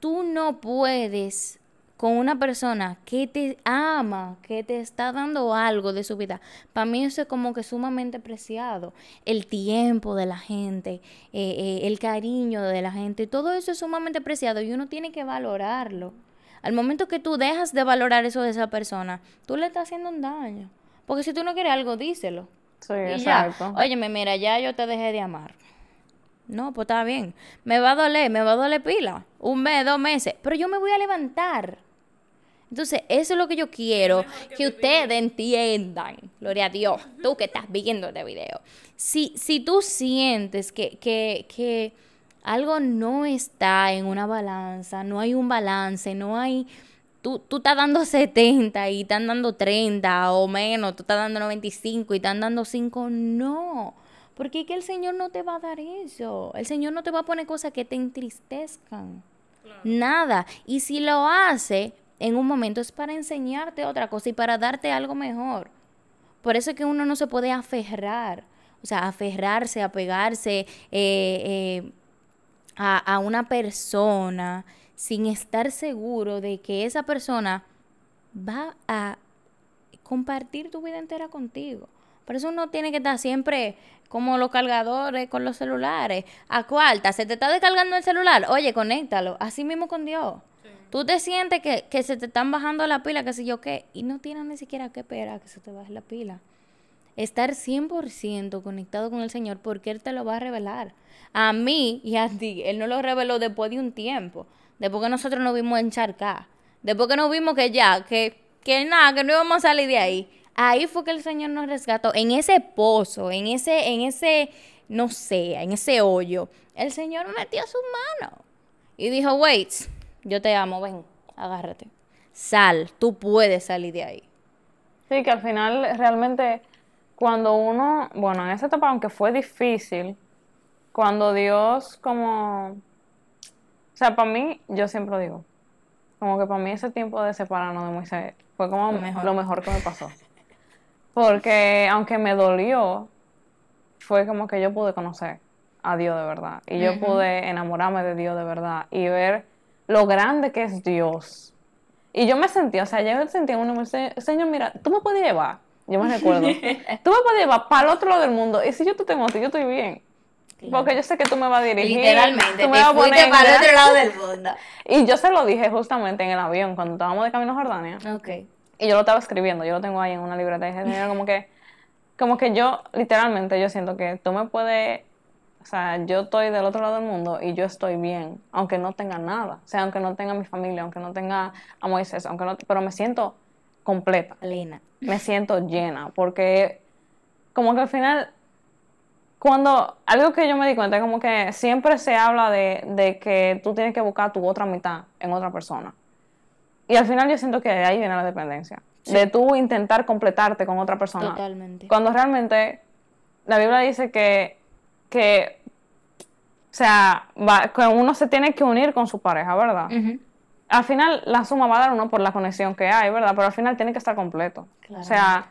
Tú no puedes con una persona que te ama, que te está dando algo de su vida. Para mí eso es como que sumamente preciado. El tiempo de la gente, eh, eh, el cariño de la gente, todo eso es sumamente preciado y uno tiene que valorarlo. Al momento que tú dejas de valorar eso de esa persona, tú le estás haciendo un daño. Porque si tú no quieres algo, díselo. Sí, Y ya. exacto. Óyeme, mira, ya yo te dejé de amar. No, pues está bien. Me va a doler, me va a doler pila. Un mes, dos meses. Pero yo me voy a levantar. Entonces, eso es lo que yo quiero que, ustedes entiendan. Gloria a Dios. Tú que estás viendo este video. Si, si tú sientes que, que, que algo no está en una balanza, no hay un balance, no hay tú, tú estás dando 70 y están dando 30 o menos, tú estás dando 95 y están dando 5, no. Porque es que el Señor no te va a dar eso. El Señor no te va a poner cosas que te entristezcan. Nada. Y si lo hace en un momento es para enseñarte otra cosa y para darte algo mejor. Por eso es que uno no se puede aferrar. O sea, aferrarse, apegarse eh, eh, a, a una persona sin estar seguro de que esa persona va a compartir tu vida entera contigo. Por eso uno tiene que estar siempre como los cargadores con los celulares. A cuarta, se te está descargando el celular, oye, conéctalo, así mismo con Dios. Tú te sientes que, que se te están bajando la pila, que sé yo qué, y no tienes ni siquiera que esperar que se te baje la pila. Estar 100% conectado con el Señor porque Él te lo va a revelar. A mí y a ti, Él no lo reveló después de un tiempo. Después que nosotros nos vimos encharcar. Después que nos vimos que ya, que, que nada, que no íbamos a salir de ahí. Ahí fue que el Señor nos rescató. En ese pozo, en ese, en ese, no sé, en ese hoyo. El Señor metió su mano. Y dijo, wait, yo te amo, ven, agárrate. Sal, tú puedes salir de ahí. Sí, que al final realmente cuando uno, bueno, en esa etapa, aunque fue difícil, cuando Dios como, o sea, para mí, yo siempre digo, como que para mí ese tiempo de separarnos de Moisés fue como Lo mejor. lo mejor que me pasó. Porque aunque me dolió, fue como que yo pude conocer a Dios de verdad. Y yo pude enamorarme de Dios de verdad y ver lo grande que es Dios. Y yo me sentía, o sea, yo sentía uno me dice, Señor, mira, tú me puedes llevar. Yo me recuerdo. tú me puedes llevar para el otro lado del mundo. Y si yo te tengo yo estoy bien. Porque yo sé que tú me vas a dirigir. Literalmente, tú te me vas a fuiste para el otro lado del mundo. Y yo se lo dije justamente en el avión cuando estábamos de camino a Jordania. Ok. Y yo lo estaba escribiendo, yo lo tengo ahí en una libreta. Y dije, "Señor, como que, como que yo, literalmente, yo siento que tú me puedes, o sea, yo estoy del otro lado del mundo y yo estoy bien, aunque no tenga nada. O sea, aunque no tenga mi familia, aunque no tenga a Moisés, aunque no, pero me siento completa, Lena. me siento llena, porque como que al final, cuando, algo que yo me di cuenta, como que siempre se habla de, de que tú tienes que buscar tu otra mitad en otra persona. Y al final yo siento que de ahí viene la dependencia. De tú intentar completarte con otra persona. Totalmente. Cuando realmente la Biblia dice que, que sea, va- que uno se tiene que unir con su pareja, ¿verdad? Al final la suma va a dar uno por la conexión que hay, ¿verdad? Pero al final tiene que estar completo. O sea,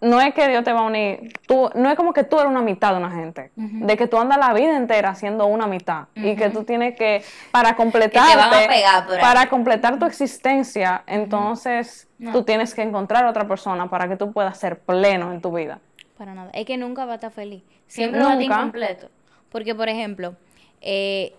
no es que Dios te va a unir, tú, no es como que tú eres una mitad de una gente, de que tú andas la vida entera siendo una mitad y que tú tienes que, para ahí. para completar tu existencia, entonces No. tú tienes que encontrar otra persona para que tú puedas ser pleno en tu vida. Para nada. Es que nunca va a estar feliz. Siempre va a estar Nunca. incompleto. Porque, por ejemplo, eh,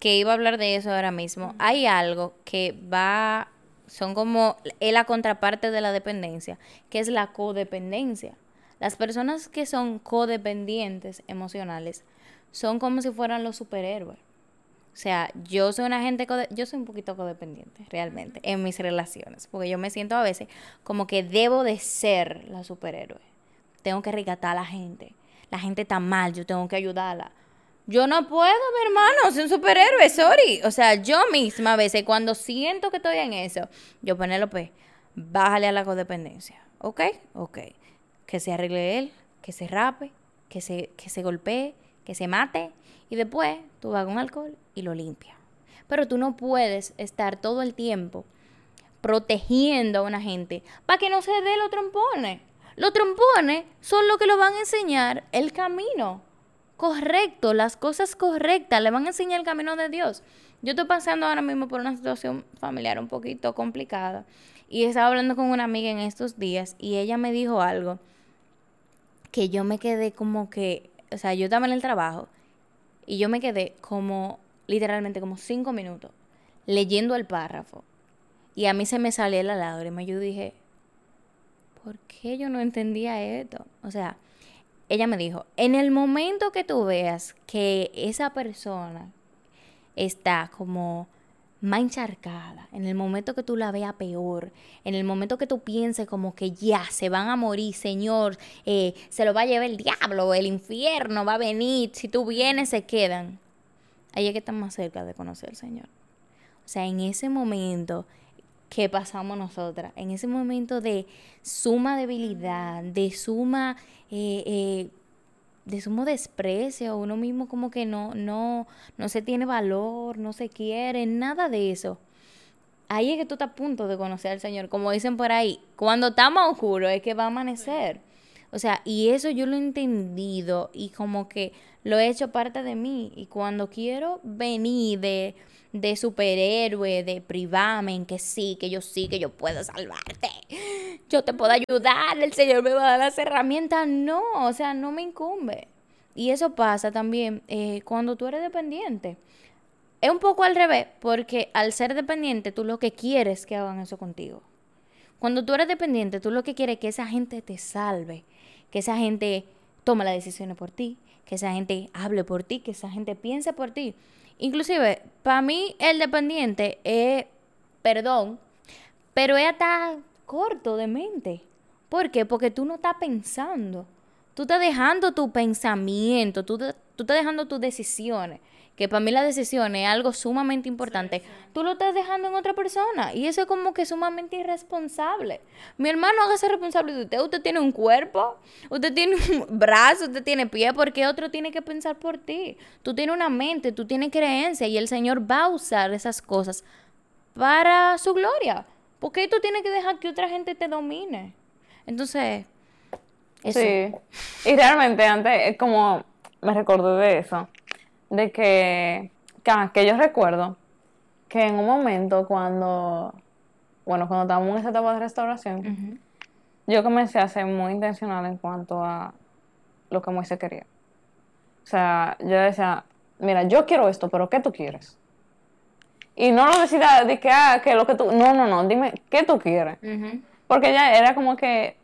que iba a hablar de eso ahora mismo, hay algo que va, son como, es la contraparte de la dependencia, que es la codependencia. Las personas que son codependientes emocionales son como si fueran los superhéroes. O sea, yo soy una gente, yo soy un poquito codependiente, realmente, en mis relaciones, porque yo me siento a veces como que debo de ser la superhéroe. Tengo que rescatar a la gente. La gente está mal, yo tengo que ayudarla. Yo no puedo, mi hermano, soy un superhéroe, sorry. O sea, yo misma a veces cuando siento que estoy en eso, yo Penélope, bájale a la codependencia. ¿Ok? Ok. Que se arregle él, que se rape, que se, que se golpee, que se mate. Y después tú vas con alcohol y lo limpias. Pero tú no puedes estar todo el tiempo protegiendo a una gente para que no se dé los trompones. Los trompones son los que lo van a enseñar el camino correcto, las cosas correctas, le van a enseñar el camino de Dios. Yo estoy pasando ahora mismo por una situación familiar un poquito complicada y estaba hablando con una amiga en estos días y ella me dijo algo que yo me quedé como que, o sea, yo estaba en el trabajo y yo me quedé como, literalmente como cinco minutos leyendo el párrafo y a mí se me salió la lágrima y yo dije, ¿por qué yo no entendía esto? O sea, ella me dijo, en el momento que tú veas que esa persona está como más encharcada, en el momento que tú la veas peor, en el momento que tú pienses como que ya se van a morir, Señor, eh, se lo va a llevar el diablo, el infierno va a venir, si tú vienes se quedan. Ahí es que están más cerca de conocer al Señor. O sea, en ese momento que pasamos nosotras, en ese momento de suma debilidad, de suma, eh, eh, de sumo desprecio, uno mismo como que no, no, no se tiene valor, no se quiere, nada de eso. Ahí es que tú estás a punto de conocer al Señor. Como dicen por ahí, cuando está más oscuro es que va a amanecer. O sea, y eso yo lo he entendido y como que lo he hecho parte de mí. Y cuando quiero venir de, de superhéroe, de privarme en que sí, que yo sí, que yo puedo salvarte, yo te puedo ayudar, el Señor me va a dar las herramientas. No, o sea, no me incumbe. Y eso pasa también eh, cuando tú eres dependiente. Es un poco al revés, porque al ser dependiente, tú lo que quieres es que hagan eso contigo. Cuando tú eres dependiente, tú lo que quieres es que esa gente te salve, que esa gente tome las decisiones por ti, que esa gente hable por ti, que esa gente piense por ti. Inclusive, para mí el dependiente es, perdón, pero es hasta corto de mente. ¿Por qué? Porque tú no estás pensando. Tú estás dejando tu pensamiento, tú, te- tú estás dejando tus decisiones, que para mí la decisión es algo sumamente importante. Tú lo estás dejando en otra persona y eso es como que sumamente irresponsable. Mi hermano, hágase responsable de usted. Usted tiene un cuerpo, usted tiene un brazo, usted tiene pie, porque otro tiene que pensar por ti. Tú tienes una mente, tú tienes creencia y el Señor va a usar esas cosas para su gloria. ¿Por qué tú tienes que dejar que otra gente te domine? Entonces, eso. Sí. Y realmente antes, es como me recordé de eso, de que, que, que yo recuerdo que en un momento cuando, bueno, cuando estábamos en esa etapa de restauración, yo comencé a ser muy intencional en cuanto a lo que Moisés quería. O sea, yo decía, mira, yo quiero esto, pero ¿qué tú quieres? Y no lo decida de que, ah, que lo que tú, no, no, no, dime, ¿qué tú quieres? Porque ya era como que,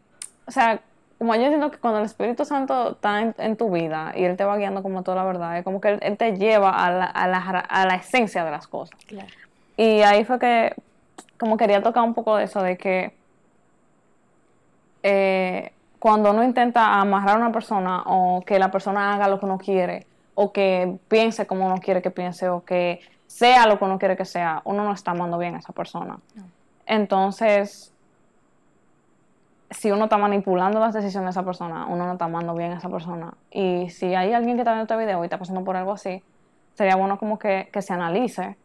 o sea, como yo siento que cuando el Espíritu Santo está en, en tu vida y Él te va guiando como toda la verdad, es como que Él, Él te lleva a la, a, la, a la esencia de las cosas. Claro. Y ahí fue que, como quería tocar un poco de eso, de que eh, cuando uno intenta amarrar a una persona o que la persona haga lo que uno quiere, o que piense como uno quiere que piense, o que sea lo que uno quiere que sea, uno no está amando bien a esa persona. No. Entonces, si uno está manipulando las decisiones de esa persona, uno no está amando bien a esa persona. Y si hay alguien que está viendo este video y está pasando por algo así, sería bueno como que, que se analice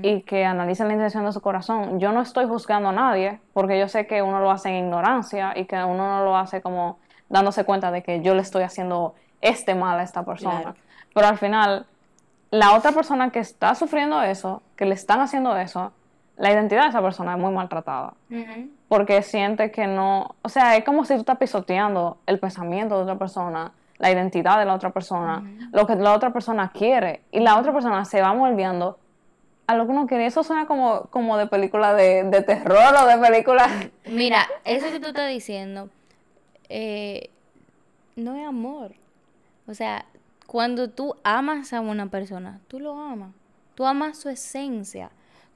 y que analice la intención de su corazón. Yo no estoy juzgando a nadie, porque yo sé que uno lo hace en ignorancia y que uno no lo hace como dándose cuenta de que yo le estoy haciendo este mal a esta persona. Claro. Pero al final, la otra persona que está sufriendo eso, que le están haciendo eso, la identidad de esa persona es muy maltratada. Porque siente que no, o sea, es como si tú estás pisoteando el pensamiento de otra persona, la identidad de la otra persona, lo que la otra persona quiere, y la otra persona se va moldeando a lo que uno quiere. Eso suena como, como de película de, de terror o de película. Mira, eso que tú estás diciendo eh, no es amor. O sea, cuando tú amas a una persona, tú lo amas. Tú amas su esencia.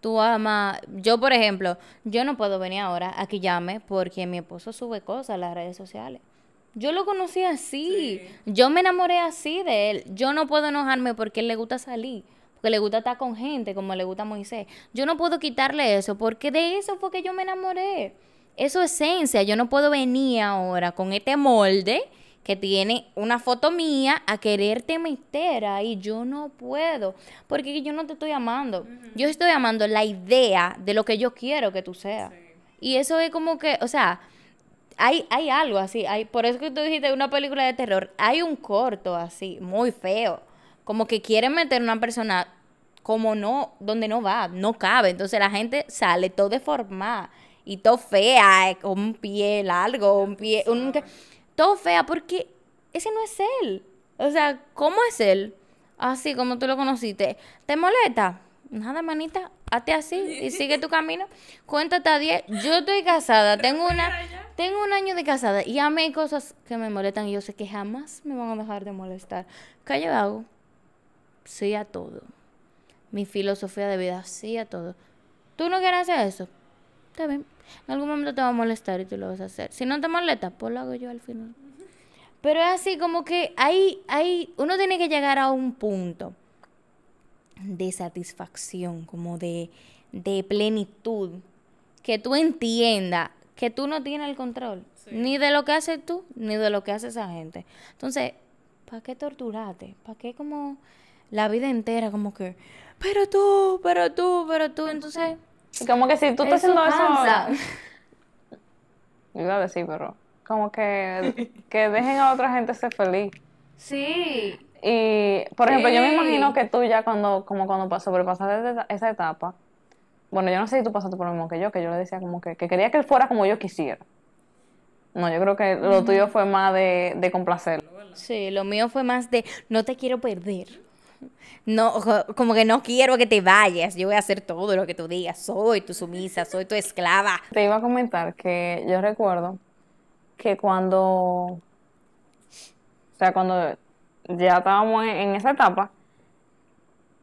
Tú amas. Yo, por ejemplo, yo no puedo venir ahora a que llame porque mi esposo sube cosas a las redes sociales. Yo lo conocí así. Yo me enamoré así de él. Yo no puedo enojarme porque él le gusta salir. Porque le gusta estar con gente como le gusta a Moisés. Yo no puedo quitarle eso porque de eso fue que yo me enamoré. Eso es esencia. Yo no puedo venir ahora con este molde que tiene una foto mía a quererte meter ahí. Yo no puedo. Porque yo no te estoy amando. Yo estoy amando la idea de lo que yo quiero que tú seas. Y eso es como que, o sea, hay, hay algo así, hay, por eso que tú dijiste una película de terror, hay un corto así, muy feo, como que quieren meter una persona como no, donde no va, no cabe, entonces la gente sale todo deformada y todo fea, eh, con un pie largo, un pie, un, todo fea, porque ese no es él, o sea, ¿cómo es él? Así como tú lo conociste, ¿te molesta? Nada, manita, hazte así y sigue tu camino. Cuéntate a 10. Yo estoy casada, tengo una tengo un año de casada y a mí hay cosas que me molestan y yo sé que jamás me van a dejar de molestar. ¿Qué yo hago? Sí a todo. Mi filosofía de vida, sí a todo. ¿Tú no quieres hacer eso? Está bien. En algún momento te va a molestar y tú lo vas a hacer. Si no te molesta, pues lo hago yo al final. Pero es así como que hay, hay, uno tiene que llegar a un punto de satisfacción, como de, de plenitud, que tú entiendas que tú no tienes el control, ni de lo que haces tú, ni de lo que hace esa gente. Entonces, ¿para qué torturarte? ¿Para qué como la vida entera como que, pero tú, pero tú, pero tú? Entonces, Como que si tú estás eso haciendo cansa. eso. Iba a decir, pero. Como que, que dejen a otra gente ser feliz. Sí, Y, por ejemplo, yo me imagino que tú ya cuando, como cuando pas- sobrepasaste esa, esa etapa, bueno, yo no sé si tú pasaste por lo mismo que yo, que yo le decía como que, que quería que él fuera como yo quisiera. No, yo creo que lo tuyo fue más de, de complacerlo. Sí, lo mío fue más de no te quiero perder. No, como que no quiero que te vayas. Yo voy a hacer todo lo que tú digas. Soy tu sumisa, soy tu esclava. Te iba a comentar que yo recuerdo que cuando, o sea, cuando ya estábamos en esa etapa,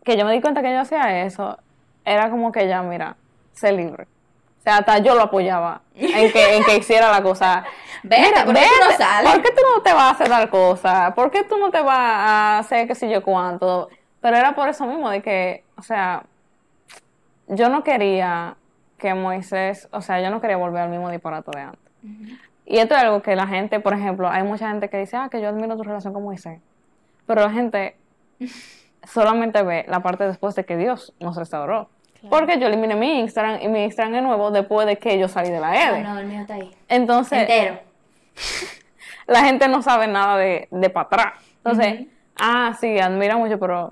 que yo me di cuenta que yo hacía eso, era como que ya, mira, sé libre. O sea, hasta yo lo apoyaba en que, en que hiciera la cosa. Vete, mira, ¿por qué tú no vete, sales? ¿por qué tú no te vas a hacer tal cosa? ¿Por qué tú no te vas a hacer qué sé yo cuánto? Pero era por eso mismo, de que, o sea, yo no quería que Moisés, o sea, yo no quería volver al mismo disparate de antes. Y esto es algo que la gente, por ejemplo, hay mucha gente que dice, ah, que yo admiro tu relación con Moisés. Pero la gente solamente ve la parte después de que Dios nos restauró. Claro. Porque yo eliminé mi Instagram y mi Instagram es nuevo después de que yo salí de la Ah, EDE. no, el mío está ahí. Entonces, Entero. La gente no sabe nada de, de para atrás. Entonces, ah, sí, admira mucho, pero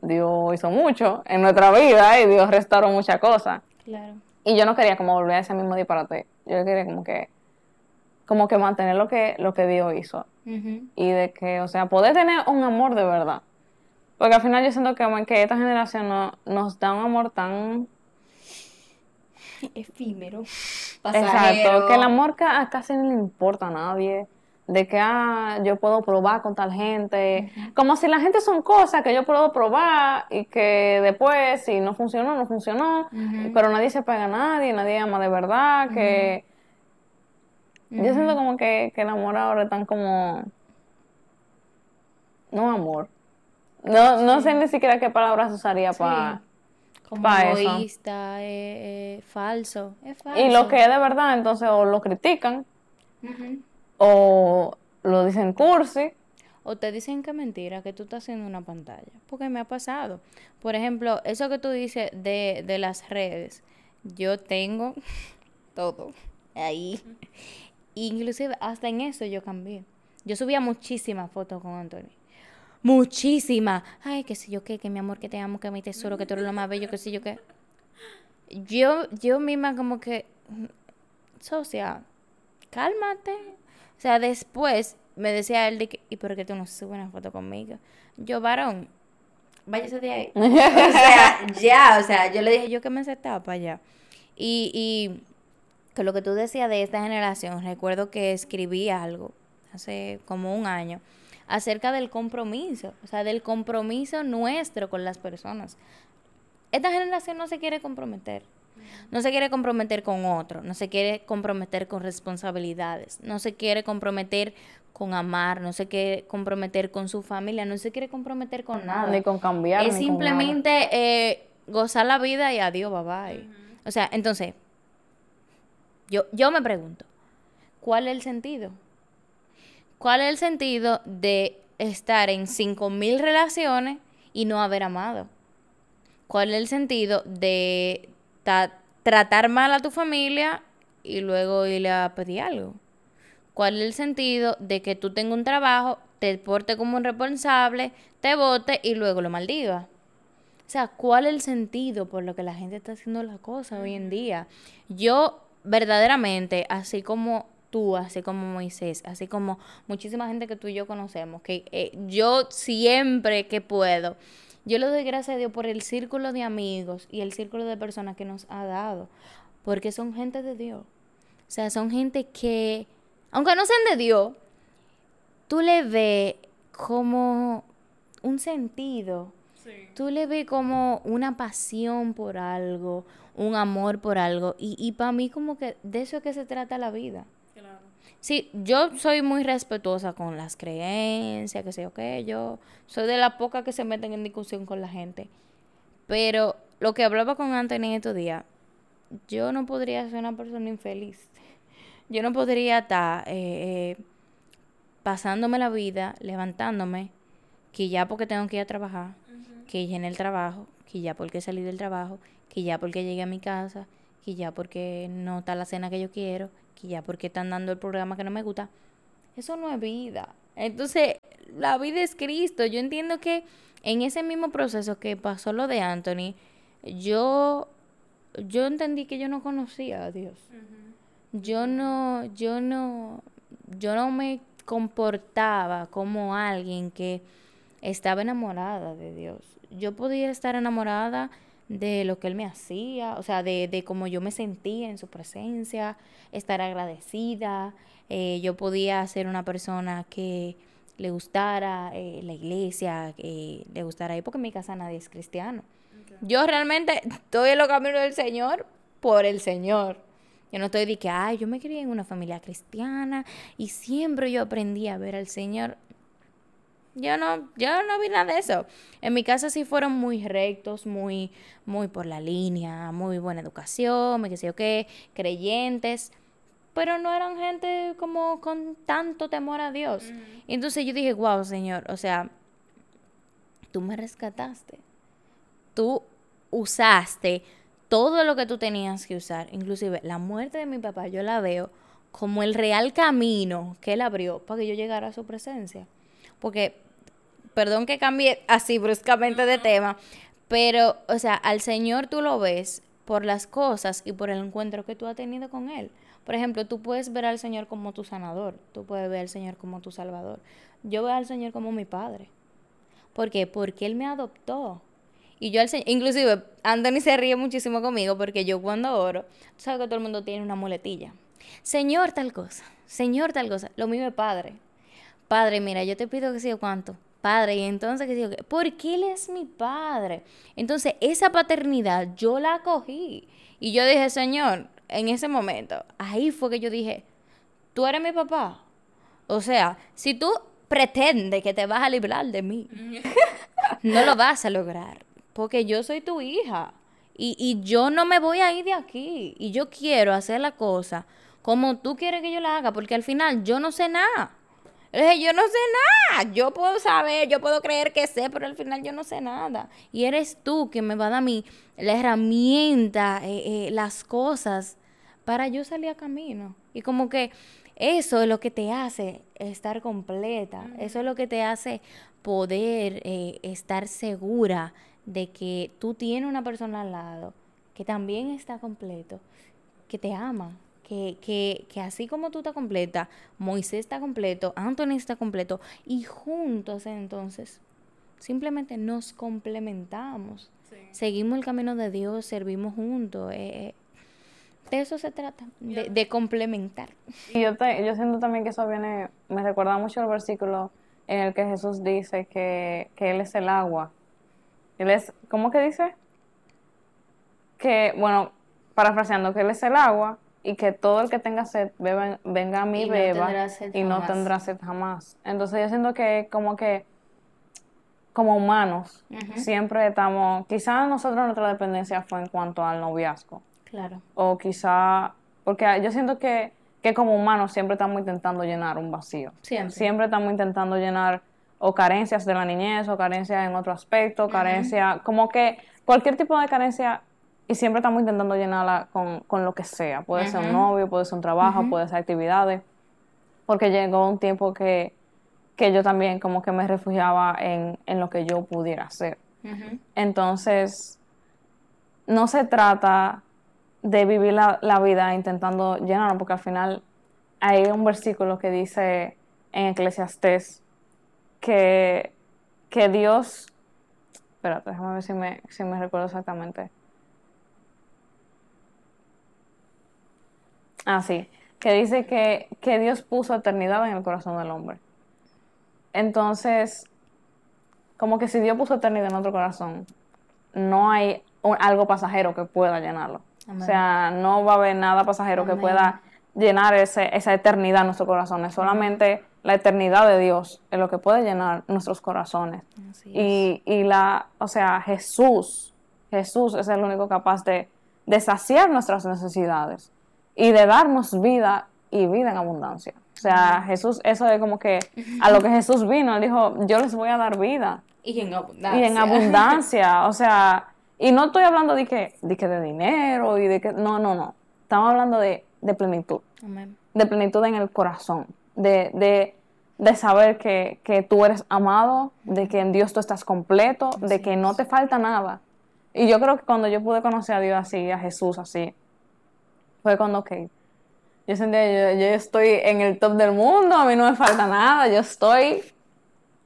Dios hizo mucho en nuestra vida y Dios restauró muchas cosas. Claro. Y yo no quería como volver a ese mismo disparate. Yo quería como que, como que mantener lo que, lo que Dios hizo. Y de que, o sea, poder tener un amor de verdad. Porque al final yo siento que, que esta generación no- nos da un amor tan... Efímero. Exacto, que el amor ca- casi no le importa a nadie. De que, ah, yo puedo probar con tal gente. Como si la gente son cosas que yo puedo probar y que después, si no funcionó, no funcionó. Pero nadie se pega a nadie, nadie ama de verdad. Que yo siento como que, que el amor ahora es tan como. No amor. No, no sé ni siquiera qué palabras usaría para. Como egoísta, eh, eh, falso. Es falso. Y lo que es de verdad, entonces o lo critican o lo dicen cursi. O te dicen que mentira, que tú estás haciendo una pantalla. Porque me ha pasado. Por ejemplo, eso que tú dices de, de las redes. Yo tengo todo ahí. Inclusive hasta en eso yo cambié. Yo subía muchísimas fotos con Anthony. Muchísimas. Ay, que sé yo qué, que mi amor, que te amo, que mi tesoro, que tú eres lo más bello, que sé yo qué. Yo, yo misma como que, socia, cálmate. O sea, después me decía él de que, ¿y por qué tú no subes una foto conmigo? Yo, varón, váyase de ahí. o sea, ya, o sea, yo le dije yo que me aceptaba para allá. Y, y con lo que tú decías de esta generación, recuerdo que escribí algo hace como un año acerca del compromiso, o sea, del compromiso nuestro con las personas. Esta generación no se quiere comprometer. No se quiere comprometer con otro, no se quiere comprometer con responsabilidades, no se quiere comprometer con amar, no se quiere comprometer con su familia, no se quiere comprometer con nada. Ni con cambiar. Es ni con nada. simplemente eh, gozar la vida y adiós, bye bye. O sea, entonces, yo, yo me pregunto, ¿cuál es el sentido? ¿Cuál es el sentido de estar en 5.000 relaciones y no haber amado? ¿Cuál es el sentido de ta- tratar mal a tu familia y luego irle a pedir algo? ¿Cuál es el sentido de que tú tengas un trabajo, te portes como un responsable, te vote y luego lo maldiga? O sea, ¿cuál es el sentido por lo que la gente está haciendo las cosas hoy en día? Yo verdaderamente, así como tú, así como Moisés, así como muchísima gente que tú y yo conocemos, que eh, yo siempre que puedo, yo le doy gracias a Dios por el círculo de amigos y el círculo de personas que nos ha dado, porque son gente de Dios. O sea, son gente que, aunque no sean de Dios, tú le ves como un sentido. Tú le ves como una pasión por algo, un amor por algo. Y, y para mí como que de eso es que se trata la vida. Sí, yo soy muy respetuosa con las creencias, que sé yo qué, yo soy de las pocas que se meten en discusión con la gente. Pero lo que hablaba con Anthony estos días, yo no podría ser una persona infeliz. Yo no podría estar eh, eh, pasándome la vida, levantándome, que ya porque tengo que ir a trabajar, que ya en el trabajo, que ya porque salí del trabajo, que ya porque llegué a mi casa, que ya porque no está la cena que yo quiero, que ya porque están dando el programa que no me gusta. Eso no es vida. Entonces, la vida es Cristo. Yo entiendo que en ese mismo proceso que pasó lo de Anthony, yo, yo entendí que yo no conocía a Dios. Yo no, yo no, yo no me comportaba como alguien que estaba enamorada de Dios. Yo podía estar enamorada de lo que Él me hacía, o sea, de, de cómo yo me sentía en su presencia, estar agradecida. eh, yo podía ser una persona que le gustara eh, la iglesia, que le gustara ahí, porque en mi casa nadie es cristiano. Yo realmente estoy en los caminos del Señor por el Señor. Yo no estoy de que, ay, yo me crié en una familia cristiana y siempre yo aprendí a ver al Señor. Yo no, yo no vi nada de eso. En mi casa sí fueron muy rectos, muy, muy por la línea, muy buena educación, me qué sé yo qué, creyentes, pero no eran gente como con tanto temor a Dios. Y entonces yo dije, wow, Señor, o sea, tú me rescataste. Tú usaste todo lo que tú tenías que usar, inclusive la muerte de mi papá, yo la veo como el real camino que él abrió para que yo llegara a su presencia. Porque, perdón que cambie así bruscamente de tema, pero, o sea, al Señor tú lo ves por las cosas y por el encuentro que tú has tenido con Él. Por ejemplo, tú puedes ver al Señor como tu sanador, tú puedes ver al Señor como tu salvador. Yo veo al Señor como mi Padre. ¿Por qué? Porque Él me adoptó. Y yo al Señor, inclusive, Anthony se ríe muchísimo conmigo porque yo cuando oro, tú sabes que todo el mundo tiene una muletilla. Señor tal cosa, Señor tal cosa, lo mismo es Padre. Padre, mira, yo te pido que sea cuánto. Padre, y entonces que digo, ¿por qué Él es mi Padre? Entonces, esa paternidad yo la cogí. Y yo dije, Señor, en ese momento, ahí fue que yo dije, tú eres mi papá. O sea, si tú pretendes que te vas a librar de mí, no lo vas a lograr porque yo soy tu hija y, y yo no me voy a ir de aquí y yo quiero hacer la cosa como tú quieres que yo la haga, porque al final yo no sé nada. Yo no sé nada, yo puedo saber, yo puedo creer que sé, pero al final yo no sé nada. Y eres tú que me va a dar mi, la herramienta, eh, eh, las cosas para yo salir a camino. Y como que eso es lo que te hace estar completa, eso es lo que te hace poder eh, estar segura de que tú tienes una persona al lado que también está completo, que te ama, que, que, que, así como tú estás completa, Moisés está completo, Anthony está completo, y juntos entonces simplemente nos complementamos. Seguimos el camino de Dios, servimos juntos. Eh, eh, de eso se trata, de, complementar. Y yo, yo siento también que eso viene, me recuerda mucho el versículo en el que Jesús dice que, que Él es el agua él es, ¿cómo que dice? Que, bueno, parafraseando, que Él es el agua y que todo el que tenga sed venga a mí, y beba y no tendrá sed jamás. Entonces yo siento que como que como humanos siempre estamos, quizás nosotros nuestra dependencia fue en cuanto al noviazgo. Claro. O quizá, porque yo siento que, que como humanos siempre estamos intentando llenar un vacío. Siempre. Siempre estamos intentando llenar o carencias de la niñez o carencias en otro aspecto, carencia, como que cualquier tipo de carencia y siempre estamos intentando llenarla con, con lo que sea. Puede ser un novio, puede ser un trabajo, puede ser actividades. Porque llegó un tiempo que, que yo también como que me refugiaba en, en lo que yo pudiera hacer. Entonces, no se trata de vivir la, la vida intentando llenarlo, porque al final hay un versículo que dice en Eclesiastés que, que Dios, espérate, déjame ver si me, si me recuerdo exactamente. Ah, sí, que dice que, que Dios puso eternidad en el corazón del hombre. Entonces, como que si Dios puso eternidad en otro corazón, no hay algo pasajero que pueda llenarlo. O sea, no va a haber nada pasajero que pueda llenar ese, esa eternidad en nuestro corazón. Es solamente la eternidad de Dios es lo que puede llenar nuestros corazones. Y, y, la, o sea, Jesús, Jesús es el único capaz de, de saciar nuestras necesidades y de darnos vida y vida en abundancia. O sea, Jesús, eso es como que a lo que Jesús vino, él dijo, yo les voy a dar vida. Y en abundancia. Y en abundancia, o sea, y no estoy hablando de que, de que de dinero y de que, no, no, no. Estamos hablando de, de plenitud. De plenitud en el corazón de, de, saber que, que, tú eres amado, de que en Dios tú estás completo, de que no te falta nada. Y yo creo que cuando yo pude conocer a Dios así, a Jesús así, fue cuando, ok, yo sentía, yo, yo estoy en el top del mundo, a mí no me falta nada, yo estoy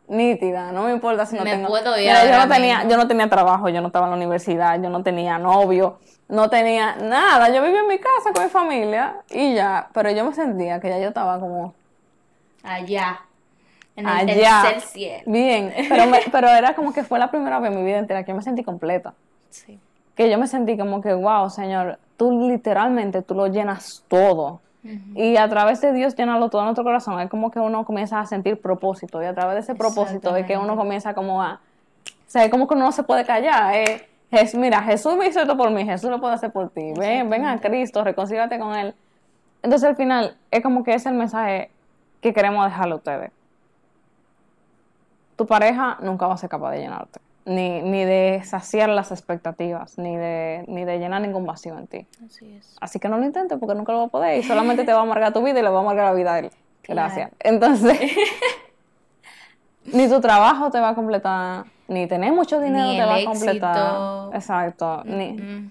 nítida, no me importa si no tengo... Puedo yo, no tenía, yo no tenía trabajo, yo no estaba en la universidad, yo no tenía novio, no tenía nada, yo vivía en mi casa con mi familia y ya, pero yo me sentía que ya yo estaba como allá. En el tercer cielo. Bien, pero, pero era como que fue la primera vez en mi vida entera que yo me sentí completa. Sí. Que yo me sentí como que, wow, Señor, tú literalmente, tú lo llenas todo. Y a través de Dios llenarlo todo en nuestro corazón, es como que uno comienza a sentir propósito. Y a través de ese propósito es que uno comienza como a... O sea, es como que uno no se puede callar. Es, mira, Jesús me hizo esto por mí, Jesús lo puede hacer por ti. Ven, ven a Cristo, reconcílate con Él. Entonces al final es como que es el mensaje que queremos dejarle a ustedes. Tu pareja nunca va a ser capaz de llenarte ni, ni de saciar las expectativas, ni de, ni de llenar ningún vacío en ti. Así es. Así que no lo intentes porque nunca lo vas a poder y solamente te va a amargar tu vida y le va a amargar la vida a él. Gracias. Entonces, ni tu trabajo te va a completar, ni tener mucho dinero te va a completar. Exacto. Ni,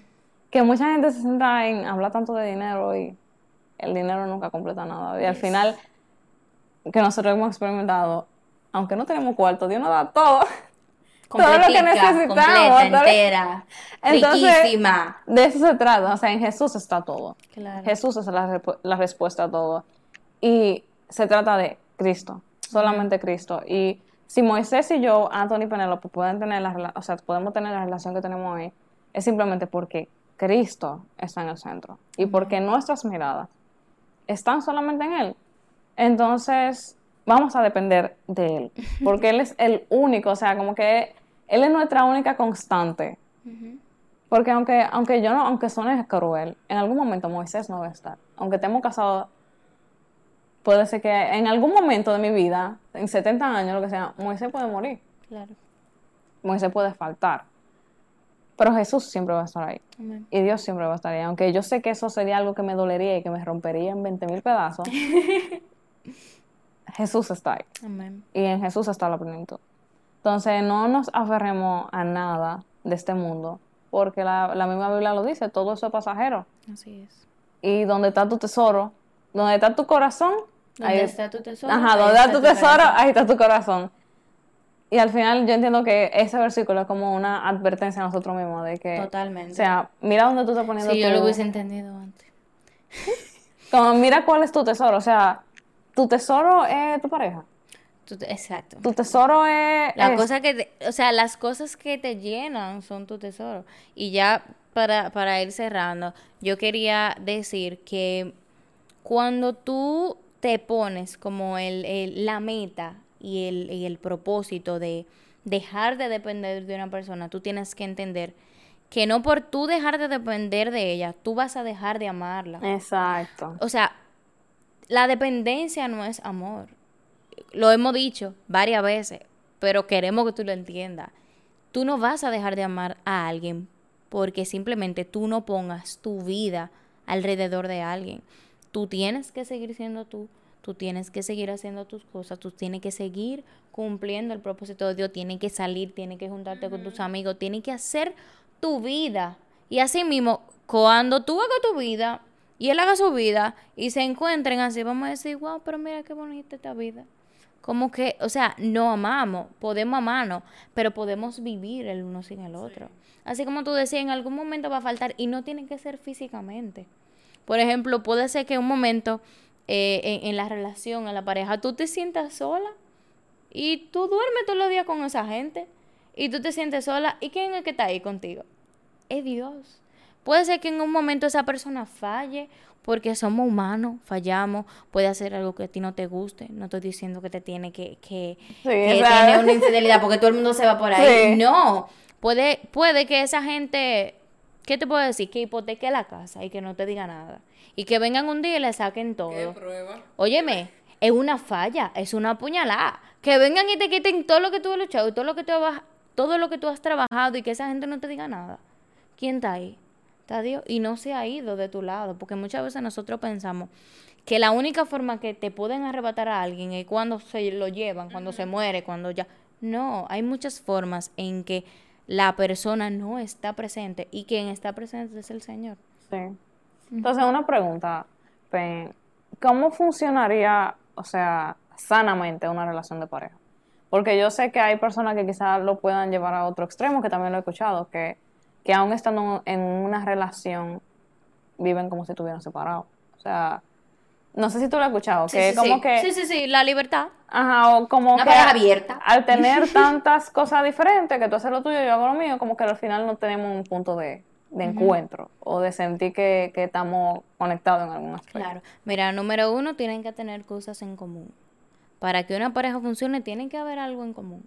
que mucha gente se centra en hablar tanto de dinero y el dinero nunca completa nada. Y al final, que nosotros hemos experimentado, aunque no tenemos cuarto, Dios nos da todo todo lo que necesitamos. Completa, entera, riquísima. De eso se trata, o sea, en Jesús está todo. Jesús es la, la, respuesta a todo. Y se trata de Cristo, solamente Cristo. Y si Moisés y yo, Anthony y Penelope, pueden tener la, o sea, podemos tener la relación que tenemos hoy, es simplemente porque Cristo está en el centro y porque nuestras miradas están solamente en Él. Entonces, vamos a depender de Él, porque Él es el único, o sea, como que Él es nuestra única constante. Porque aunque, aunque yo no, aunque suene cruel, en algún momento Moisés no va a estar. Aunque estemos casados, puede ser que en algún momento de mi vida, en 70 años, lo que sea, Moisés puede morir. Claro. Moisés puede faltar. Pero Jesús siempre va a estar ahí. Y Dios siempre va a estar ahí. Aunque yo sé que eso sería algo que me dolería y que me rompería en 20 mil pedazos. Jesús está ahí. Y en Jesús está la plenitud. Entonces, no nos aferremos a nada de este mundo, porque la, misma Biblia lo dice, todo eso es pasajero. Así es. Y donde está tu tesoro, donde está tu corazón, ahí está tu tesoro. Ajá, donde está, tu tesoro, ahí está tu corazón. Y al final yo entiendo que ese versículo es como una advertencia a nosotros mismos de que... Totalmente. O sea, mira dónde tú estás poniendo Sí, yo lo hubiese entendido antes. como mira cuál es tu tesoro, o sea, tu tesoro es tu pareja. exacto. Tu tesoro es... La cosa que, o sea, las cosas que te llenan son tu tesoro. Y ya para, para ir cerrando, yo quería decir que cuando tú te pones como el, la meta y el, y el propósito de dejar de depender de una persona, tú tienes que entender que no por tú dejar de depender de ella, tú vas a dejar de amarla. Exacto. O sea, la dependencia no es amor. Lo hemos dicho varias veces, pero queremos que tú lo entiendas. Tú no vas a dejar de amar a alguien porque simplemente tú no pongas tu vida alrededor de alguien. Tú tienes que seguir siendo tú, tú tienes que seguir haciendo tus cosas, tú tienes que seguir cumpliendo el propósito de Dios, tienes que salir, tienes que juntarte con tus amigos, tienes que hacer tu vida. Y así mismo, cuando tú hagas tu vida, y él haga su vida y se encuentren así, vamos a decir, wow, pero mira qué bonita esta vida. Como que, o sea, no amamos, podemos amarnos, pero podemos vivir el uno sin el otro. Así como tú decías, en algún momento va a faltar y no tiene que ser físicamente. Por ejemplo, puede ser que en un momento eh, en, en, la relación, en la pareja, tú te sientas sola y tú duermes todos los días con esa gente y tú te sientes sola. ¿Y quién es que está ahí contigo? Es Dios. Puede ser que en un momento esa persona falle, porque somos humanos, fallamos, puede hacer algo que a ti no te guste. No estoy diciendo que te tiene que, que, tener una infidelidad porque todo el mundo se va por ahí. No, puede, puede que esa gente, ¿qué te puedo decir? Que hipoteque la casa y que no te diga nada. Y que vengan un día y le saquen todo. ¿Qué prueba? Óyeme, es una falla, es una puñalada. Que vengan y te quiten todo lo que tú has luchado y todo lo que tú has, todo lo que tú has trabajado y que esa gente no te diga nada. ¿Quién está ahí? Está Dios y no se ha ido de tu lado, porque muchas veces nosotros pensamos que la única forma que te pueden arrebatar a alguien es cuando se lo llevan, cuando se muere, cuando ya... No, hay muchas formas en que la persona no está presente y quien está presente es el Señor. Sí. Entonces, una pregunta, ¿cómo funcionaría, o sea, sanamente una relación de pareja? Porque yo sé que hay personas que quizás lo puedan llevar a otro extremo, que también lo he escuchado, que que aún estando en una relación, viven como si estuvieran separados. O sea, no sé si tú lo has escuchado, que sí, como sí. que... Sí, sí, sí, la libertad. Ajá, o como una que... abierta. Al tener tantas cosas diferentes, que tú haces lo tuyo y yo hago lo mío, como que al final no tenemos un punto de, de encuentro o de sentir que, que estamos conectados en algún aspecto. Claro. Mira, número uno, tienen que tener cosas en común. Para que una pareja funcione, tienen que haber algo en común.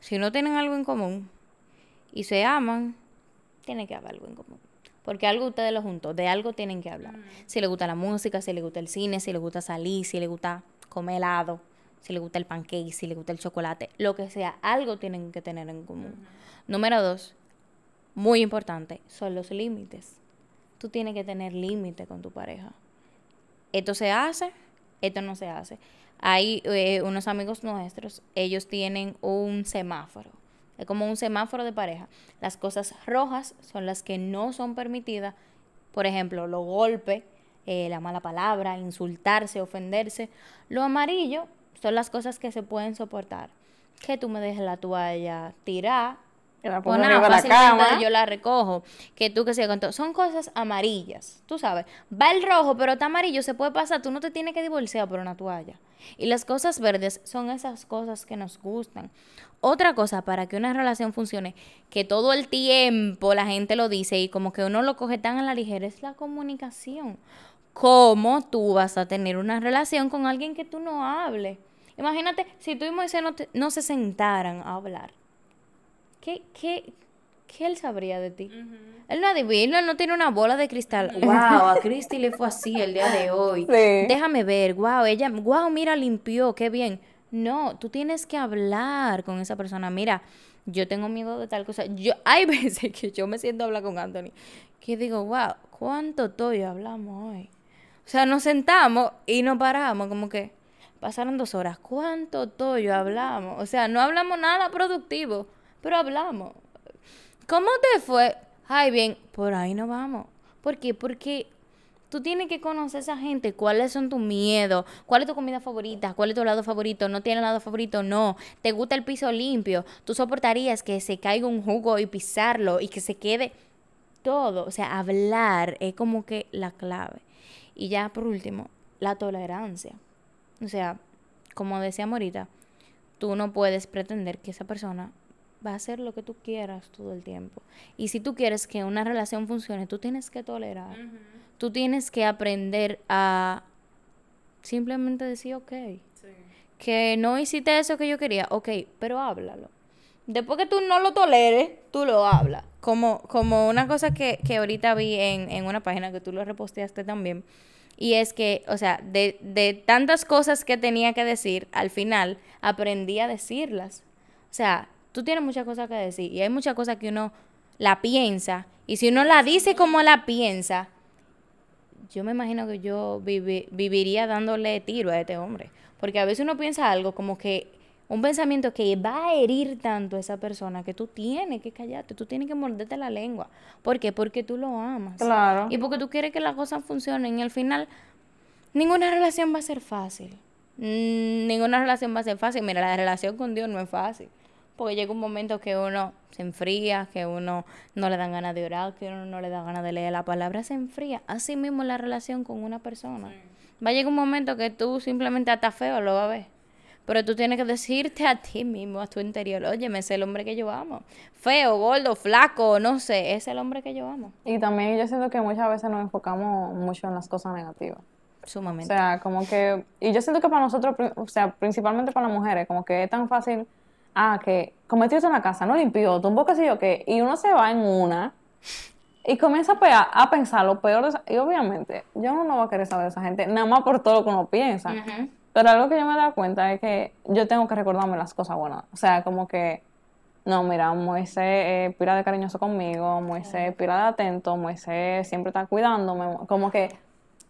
Si no tienen algo en común y se aman, tiene que haber algo en común. Porque algo ustedes lo juntó, de algo tienen que hablar. Si les gusta la música, si les gusta el cine, si les gusta salir, si les gusta comer helado, si les gusta el pancake, si les gusta el chocolate, lo que sea, algo tienen que tener en común. Número dos, muy importante, son los límites. Tú tienes que tener límite con tu pareja. Esto se hace, esto no se hace. Hay eh, unos amigos nuestros, ellos tienen un semáforo. Es como un semáforo de pareja. Las cosas rojas son las que no son permitidas. Por ejemplo, los golpes, eh, la mala palabra, insultarse, ofenderse. Lo amarillo son las cosas que se pueden soportar. Que tú me dejes la toalla tirar, Que la pongo nada, arriba de la cama. yo la recojo. Que tú que sigas con todo. Son cosas amarillas, tú sabes. Va el rojo, pero está amarillo, se puede pasar. Tú no te tienes que divorciar por una toalla. Y las cosas verdes son esas cosas que nos gustan. Otra cosa para que una relación funcione, que todo el tiempo la gente lo dice y como que uno lo coge tan a la ligera, es la comunicación. ¿Cómo tú vas a tener una relación con alguien que tú no hables? Imagínate si tú y Moisés no, te- no se sentaran a hablar. ¿Qué, qué, qué él sabría de ti? Él no adivina, él no tiene una bola de cristal. Wow, a Cristi le fue así el día de hoy. Sí. Déjame ver, wow, ella, wow, mira, limpió, qué bien. No, tú tienes que hablar con esa persona. Mira, yo tengo miedo de tal cosa. Yo, hay veces que yo me siento a hablar con Anthony, que digo, wow, ¿cuánto toyo hablamos hoy? O sea, nos sentamos y nos paramos, como que pasaron dos horas. ¿Cuánto toyo hablamos? O sea, no hablamos nada productivo, pero hablamos. ¿Cómo te fue? Ay, bien, por ahí no vamos. ¿Por qué? Porque tú tienes que conocer a esa gente, cuáles son tus miedos, cuál es tu comida favorita, cuál es tu lado favorito, no tiene lado favorito, no. ¿Te gusta el piso limpio? ¿Tú soportarías que se caiga un jugo y pisarlo y que se quede todo? O sea, hablar es como que la clave. Y ya por último, la tolerancia. O sea, como decíamos ahorita, tú no puedes pretender que esa persona va a hacer lo que tú quieras todo el tiempo. Y si tú quieres que una relación funcione, tú tienes que tolerar. Tú tienes que aprender a simplemente decir, ok, que no hiciste eso que yo quería, ok, pero háblalo. Después que tú no lo toleres, tú lo hablas. Como, como una cosa que, que ahorita vi en, en una página que tú lo reposteaste también. Y es que, o sea, de, de tantas cosas que tenía que decir, al final aprendí a decirlas. O sea, tú tienes muchas cosas que decir y hay muchas cosas que uno la piensa. Y si uno la dice como la piensa, yo me imagino que yo vivi- viviría dándole tiro a este hombre. Porque a veces uno piensa algo como que un pensamiento que va a herir tanto a esa persona que tú tienes que callarte, tú tienes que morderte la lengua. ¿Por qué? Porque tú lo amas. Claro. Y porque tú quieres que las cosas funcionen y al final ninguna relación va a ser fácil. Mm, ninguna relación va a ser fácil. Mira, la relación con Dios no es fácil. Porque llega un momento que uno se enfría, que uno no le dan ganas de orar, que uno no le da ganas de leer la palabra, se enfría. Así mismo la relación con una persona. Va a llegar un momento que tú simplemente hasta feo lo vas a ver. Pero tú tienes que decirte a ti mismo, a tu interior, oye, ese es el hombre que yo amo. Feo, gordo, flaco, no sé, es el hombre que yo amo. Y también yo siento que muchas veces nos enfocamos mucho en las cosas negativas. O Sumamente. sea, como que, y yo siento que para nosotros, o sea, principalmente para las mujeres, como que es tan fácil, ah, que cometió eso en la casa, no limpió, tumbó qué sé yo qué, y uno se va en una y comienza a, pe- a pensar lo peor de esa, y obviamente, yo no, no va a querer saber de esa gente, nada más por todo lo que uno piensa. Pero algo que yo me he dado cuenta es que yo tengo que recordarme las cosas buenas. O sea, como que, no, mira, Moisés es pila de cariñoso conmigo, Moisés es pila de atento, Moisés siempre está cuidándome, como que,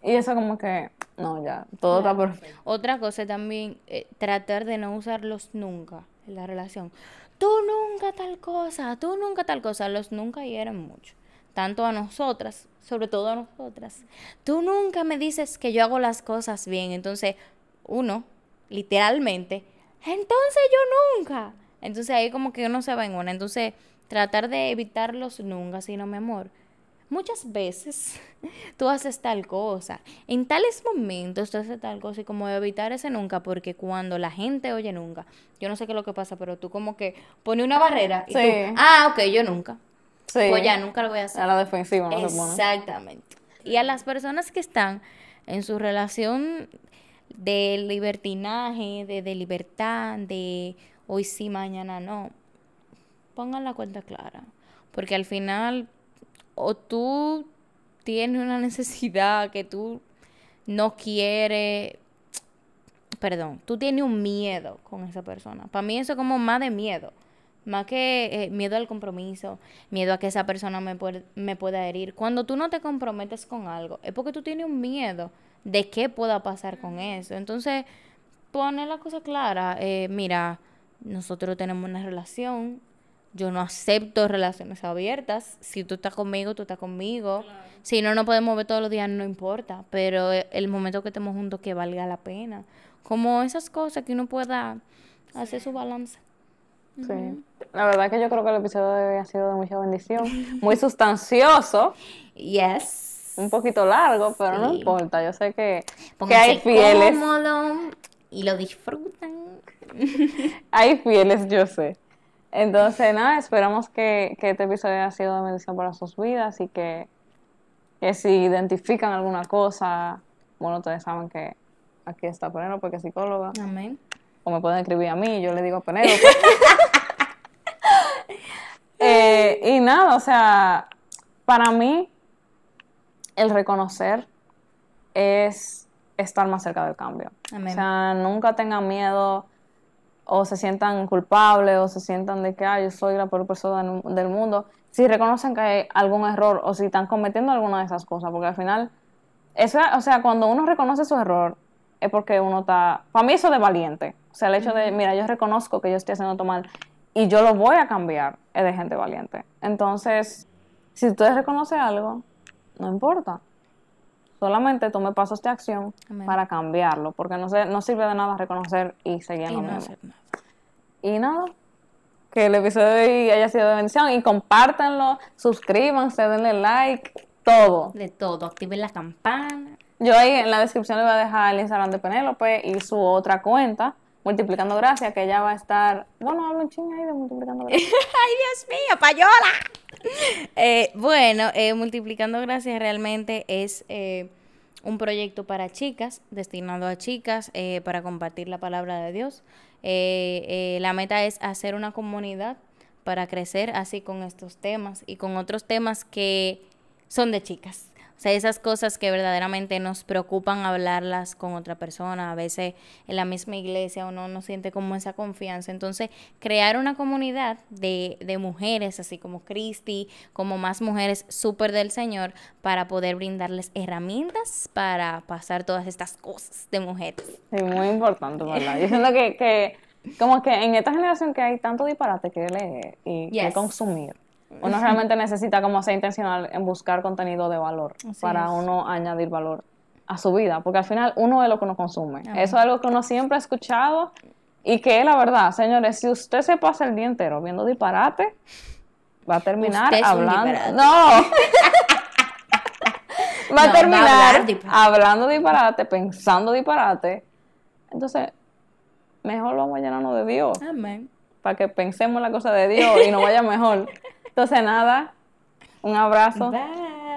y eso como que, no, ya, todo está perfecto. Otra cosa también, eh, tratar de no usarlos nunca la relación. Tú nunca tal cosa, tú nunca tal cosa. Los nunca hieren mucho. Tanto a nosotras, sobre todo a nosotras. Tú nunca me dices que yo hago las cosas bien. Entonces, uno, literalmente, entonces yo nunca. Entonces ahí como que uno se va en una. Entonces, tratar de evitarlos nunca, sino mi amor. Muchas veces tú haces tal cosa, en tales momentos tú haces tal cosa y como evitar ese nunca, porque cuando la gente oye nunca, yo no sé qué es lo que pasa, pero tú como que pones una barrera y Sí. tú, ah, ok, yo nunca. Sí. pues ya nunca lo voy a hacer. A la defensiva, no pone. Exactamente. Y a las personas que están en su relación de libertinaje, de, de libertad, de hoy sí, mañana no, pongan la cuenta clara. Porque al final, o tú tienes una necesidad que tú no quieres, perdón, tú tienes un miedo con esa persona. Para mí eso es como más de miedo. Más que eh, miedo al compromiso, miedo a que esa persona me, puede- me pueda herir. Cuando tú no te comprometes con algo, es porque tú tienes un miedo de qué pueda pasar con eso. Entonces, poner la cosa clara. eh, mira, nosotros tenemos una relación. Yo no acepto relaciones abiertas. Si tú estás conmigo, tú estás conmigo. Si no nos podemos ver todos los días, no importa. Pero eh, el momento que estemos juntos, que valga la pena. Como esas cosas que uno pueda hacer su balance. Sí. La verdad que yo creo que el episodio de hoy ha sido de mucha bendición. Muy sustancioso, Yes. un poquito largo, pero no Sí. importa. Yo sé que, que hay fieles. cómodo y lo disfrutan. Hay fieles, yo sé. Entonces, nada, esperamos que, que este episodio haya sido de bendición para sus vidas y que, que si identifican alguna cosa, bueno, ustedes saben que aquí está Penélope, que es psicóloga, Amén. o me pueden escribir a mí, yo le digo a Penélope. Eh, y nada, o sea, para mí, el reconocer es estar más cerca del cambio. Amén. O sea, nunca tengan miedo o se sientan culpables o se sientan de que "Ay, yo soy la peor persona del- mundo. Si reconocen que hay algún error o si están cometiendo alguna de esas cosas, porque al final, eso, o sea, cuando uno reconoce su error, es porque uno está, para mí eso es de valiente. O sea, el hecho de, mira, yo reconozco que yo estoy haciendo mal y yo lo voy a cambiar, es de gente valiente. Entonces, si usted reconoce algo, no importa. Solamente tome pasos de acción Amén. para cambiarlo, porque no, se, no sirve de nada reconocer y seguir en Y lo no mismo. hacer nada. Y nada, que el episodio de hoy haya sido de bendición y compártanlo, suscríbanse, denle like, todo. De todo. Activen la campana. Yo ahí en la descripción le voy a dejar el Instagram de Penélope y su otra cuenta, Multiplicando Gracias, que ella va a estar, bueno, habla un ching ahí de Multiplicando Gracias. ¡Ay, Dios mío, payola! Eh, bueno, eh, Multiplicando Gracias realmente es eh, un proyecto para chicas, destinado a chicas, eh, para compartir la palabra de Dios. Eh, la meta es hacer una comunidad para crecer así con estos temas y con otros temas que son de chicas. O sea, esas cosas que verdaderamente nos preocupan hablarlas con otra persona. A veces en la misma iglesia uno no siente como esa confianza. Entonces, crear una comunidad de, de mujeres, así como Cristi, como más mujeres súper del Señor, para poder brindarles herramientas para pasar todas estas cosas de mujeres. Sí, muy importante, ¿verdad? Yo siento que, que como que en esta generación que hay tanto disparate que leer y que consumir, uno realmente necesita como ser intencional en buscar contenido de valor Así para es. uno añadir valor a su vida, porque al final uno es lo que uno consume. Amén. Eso es algo que uno siempre ha escuchado y que es la verdad, señores, si usted se pasa el día entero viendo disparate, va a terminar hablando... No. va No, a terminar hablando disparate, pensando disparate. Entonces, mejor vamos a llenarnos de Dios Amén. para que pensemos en la cosa de Dios y nos vaya mejor. Entonces, nada, un abrazo. Bye.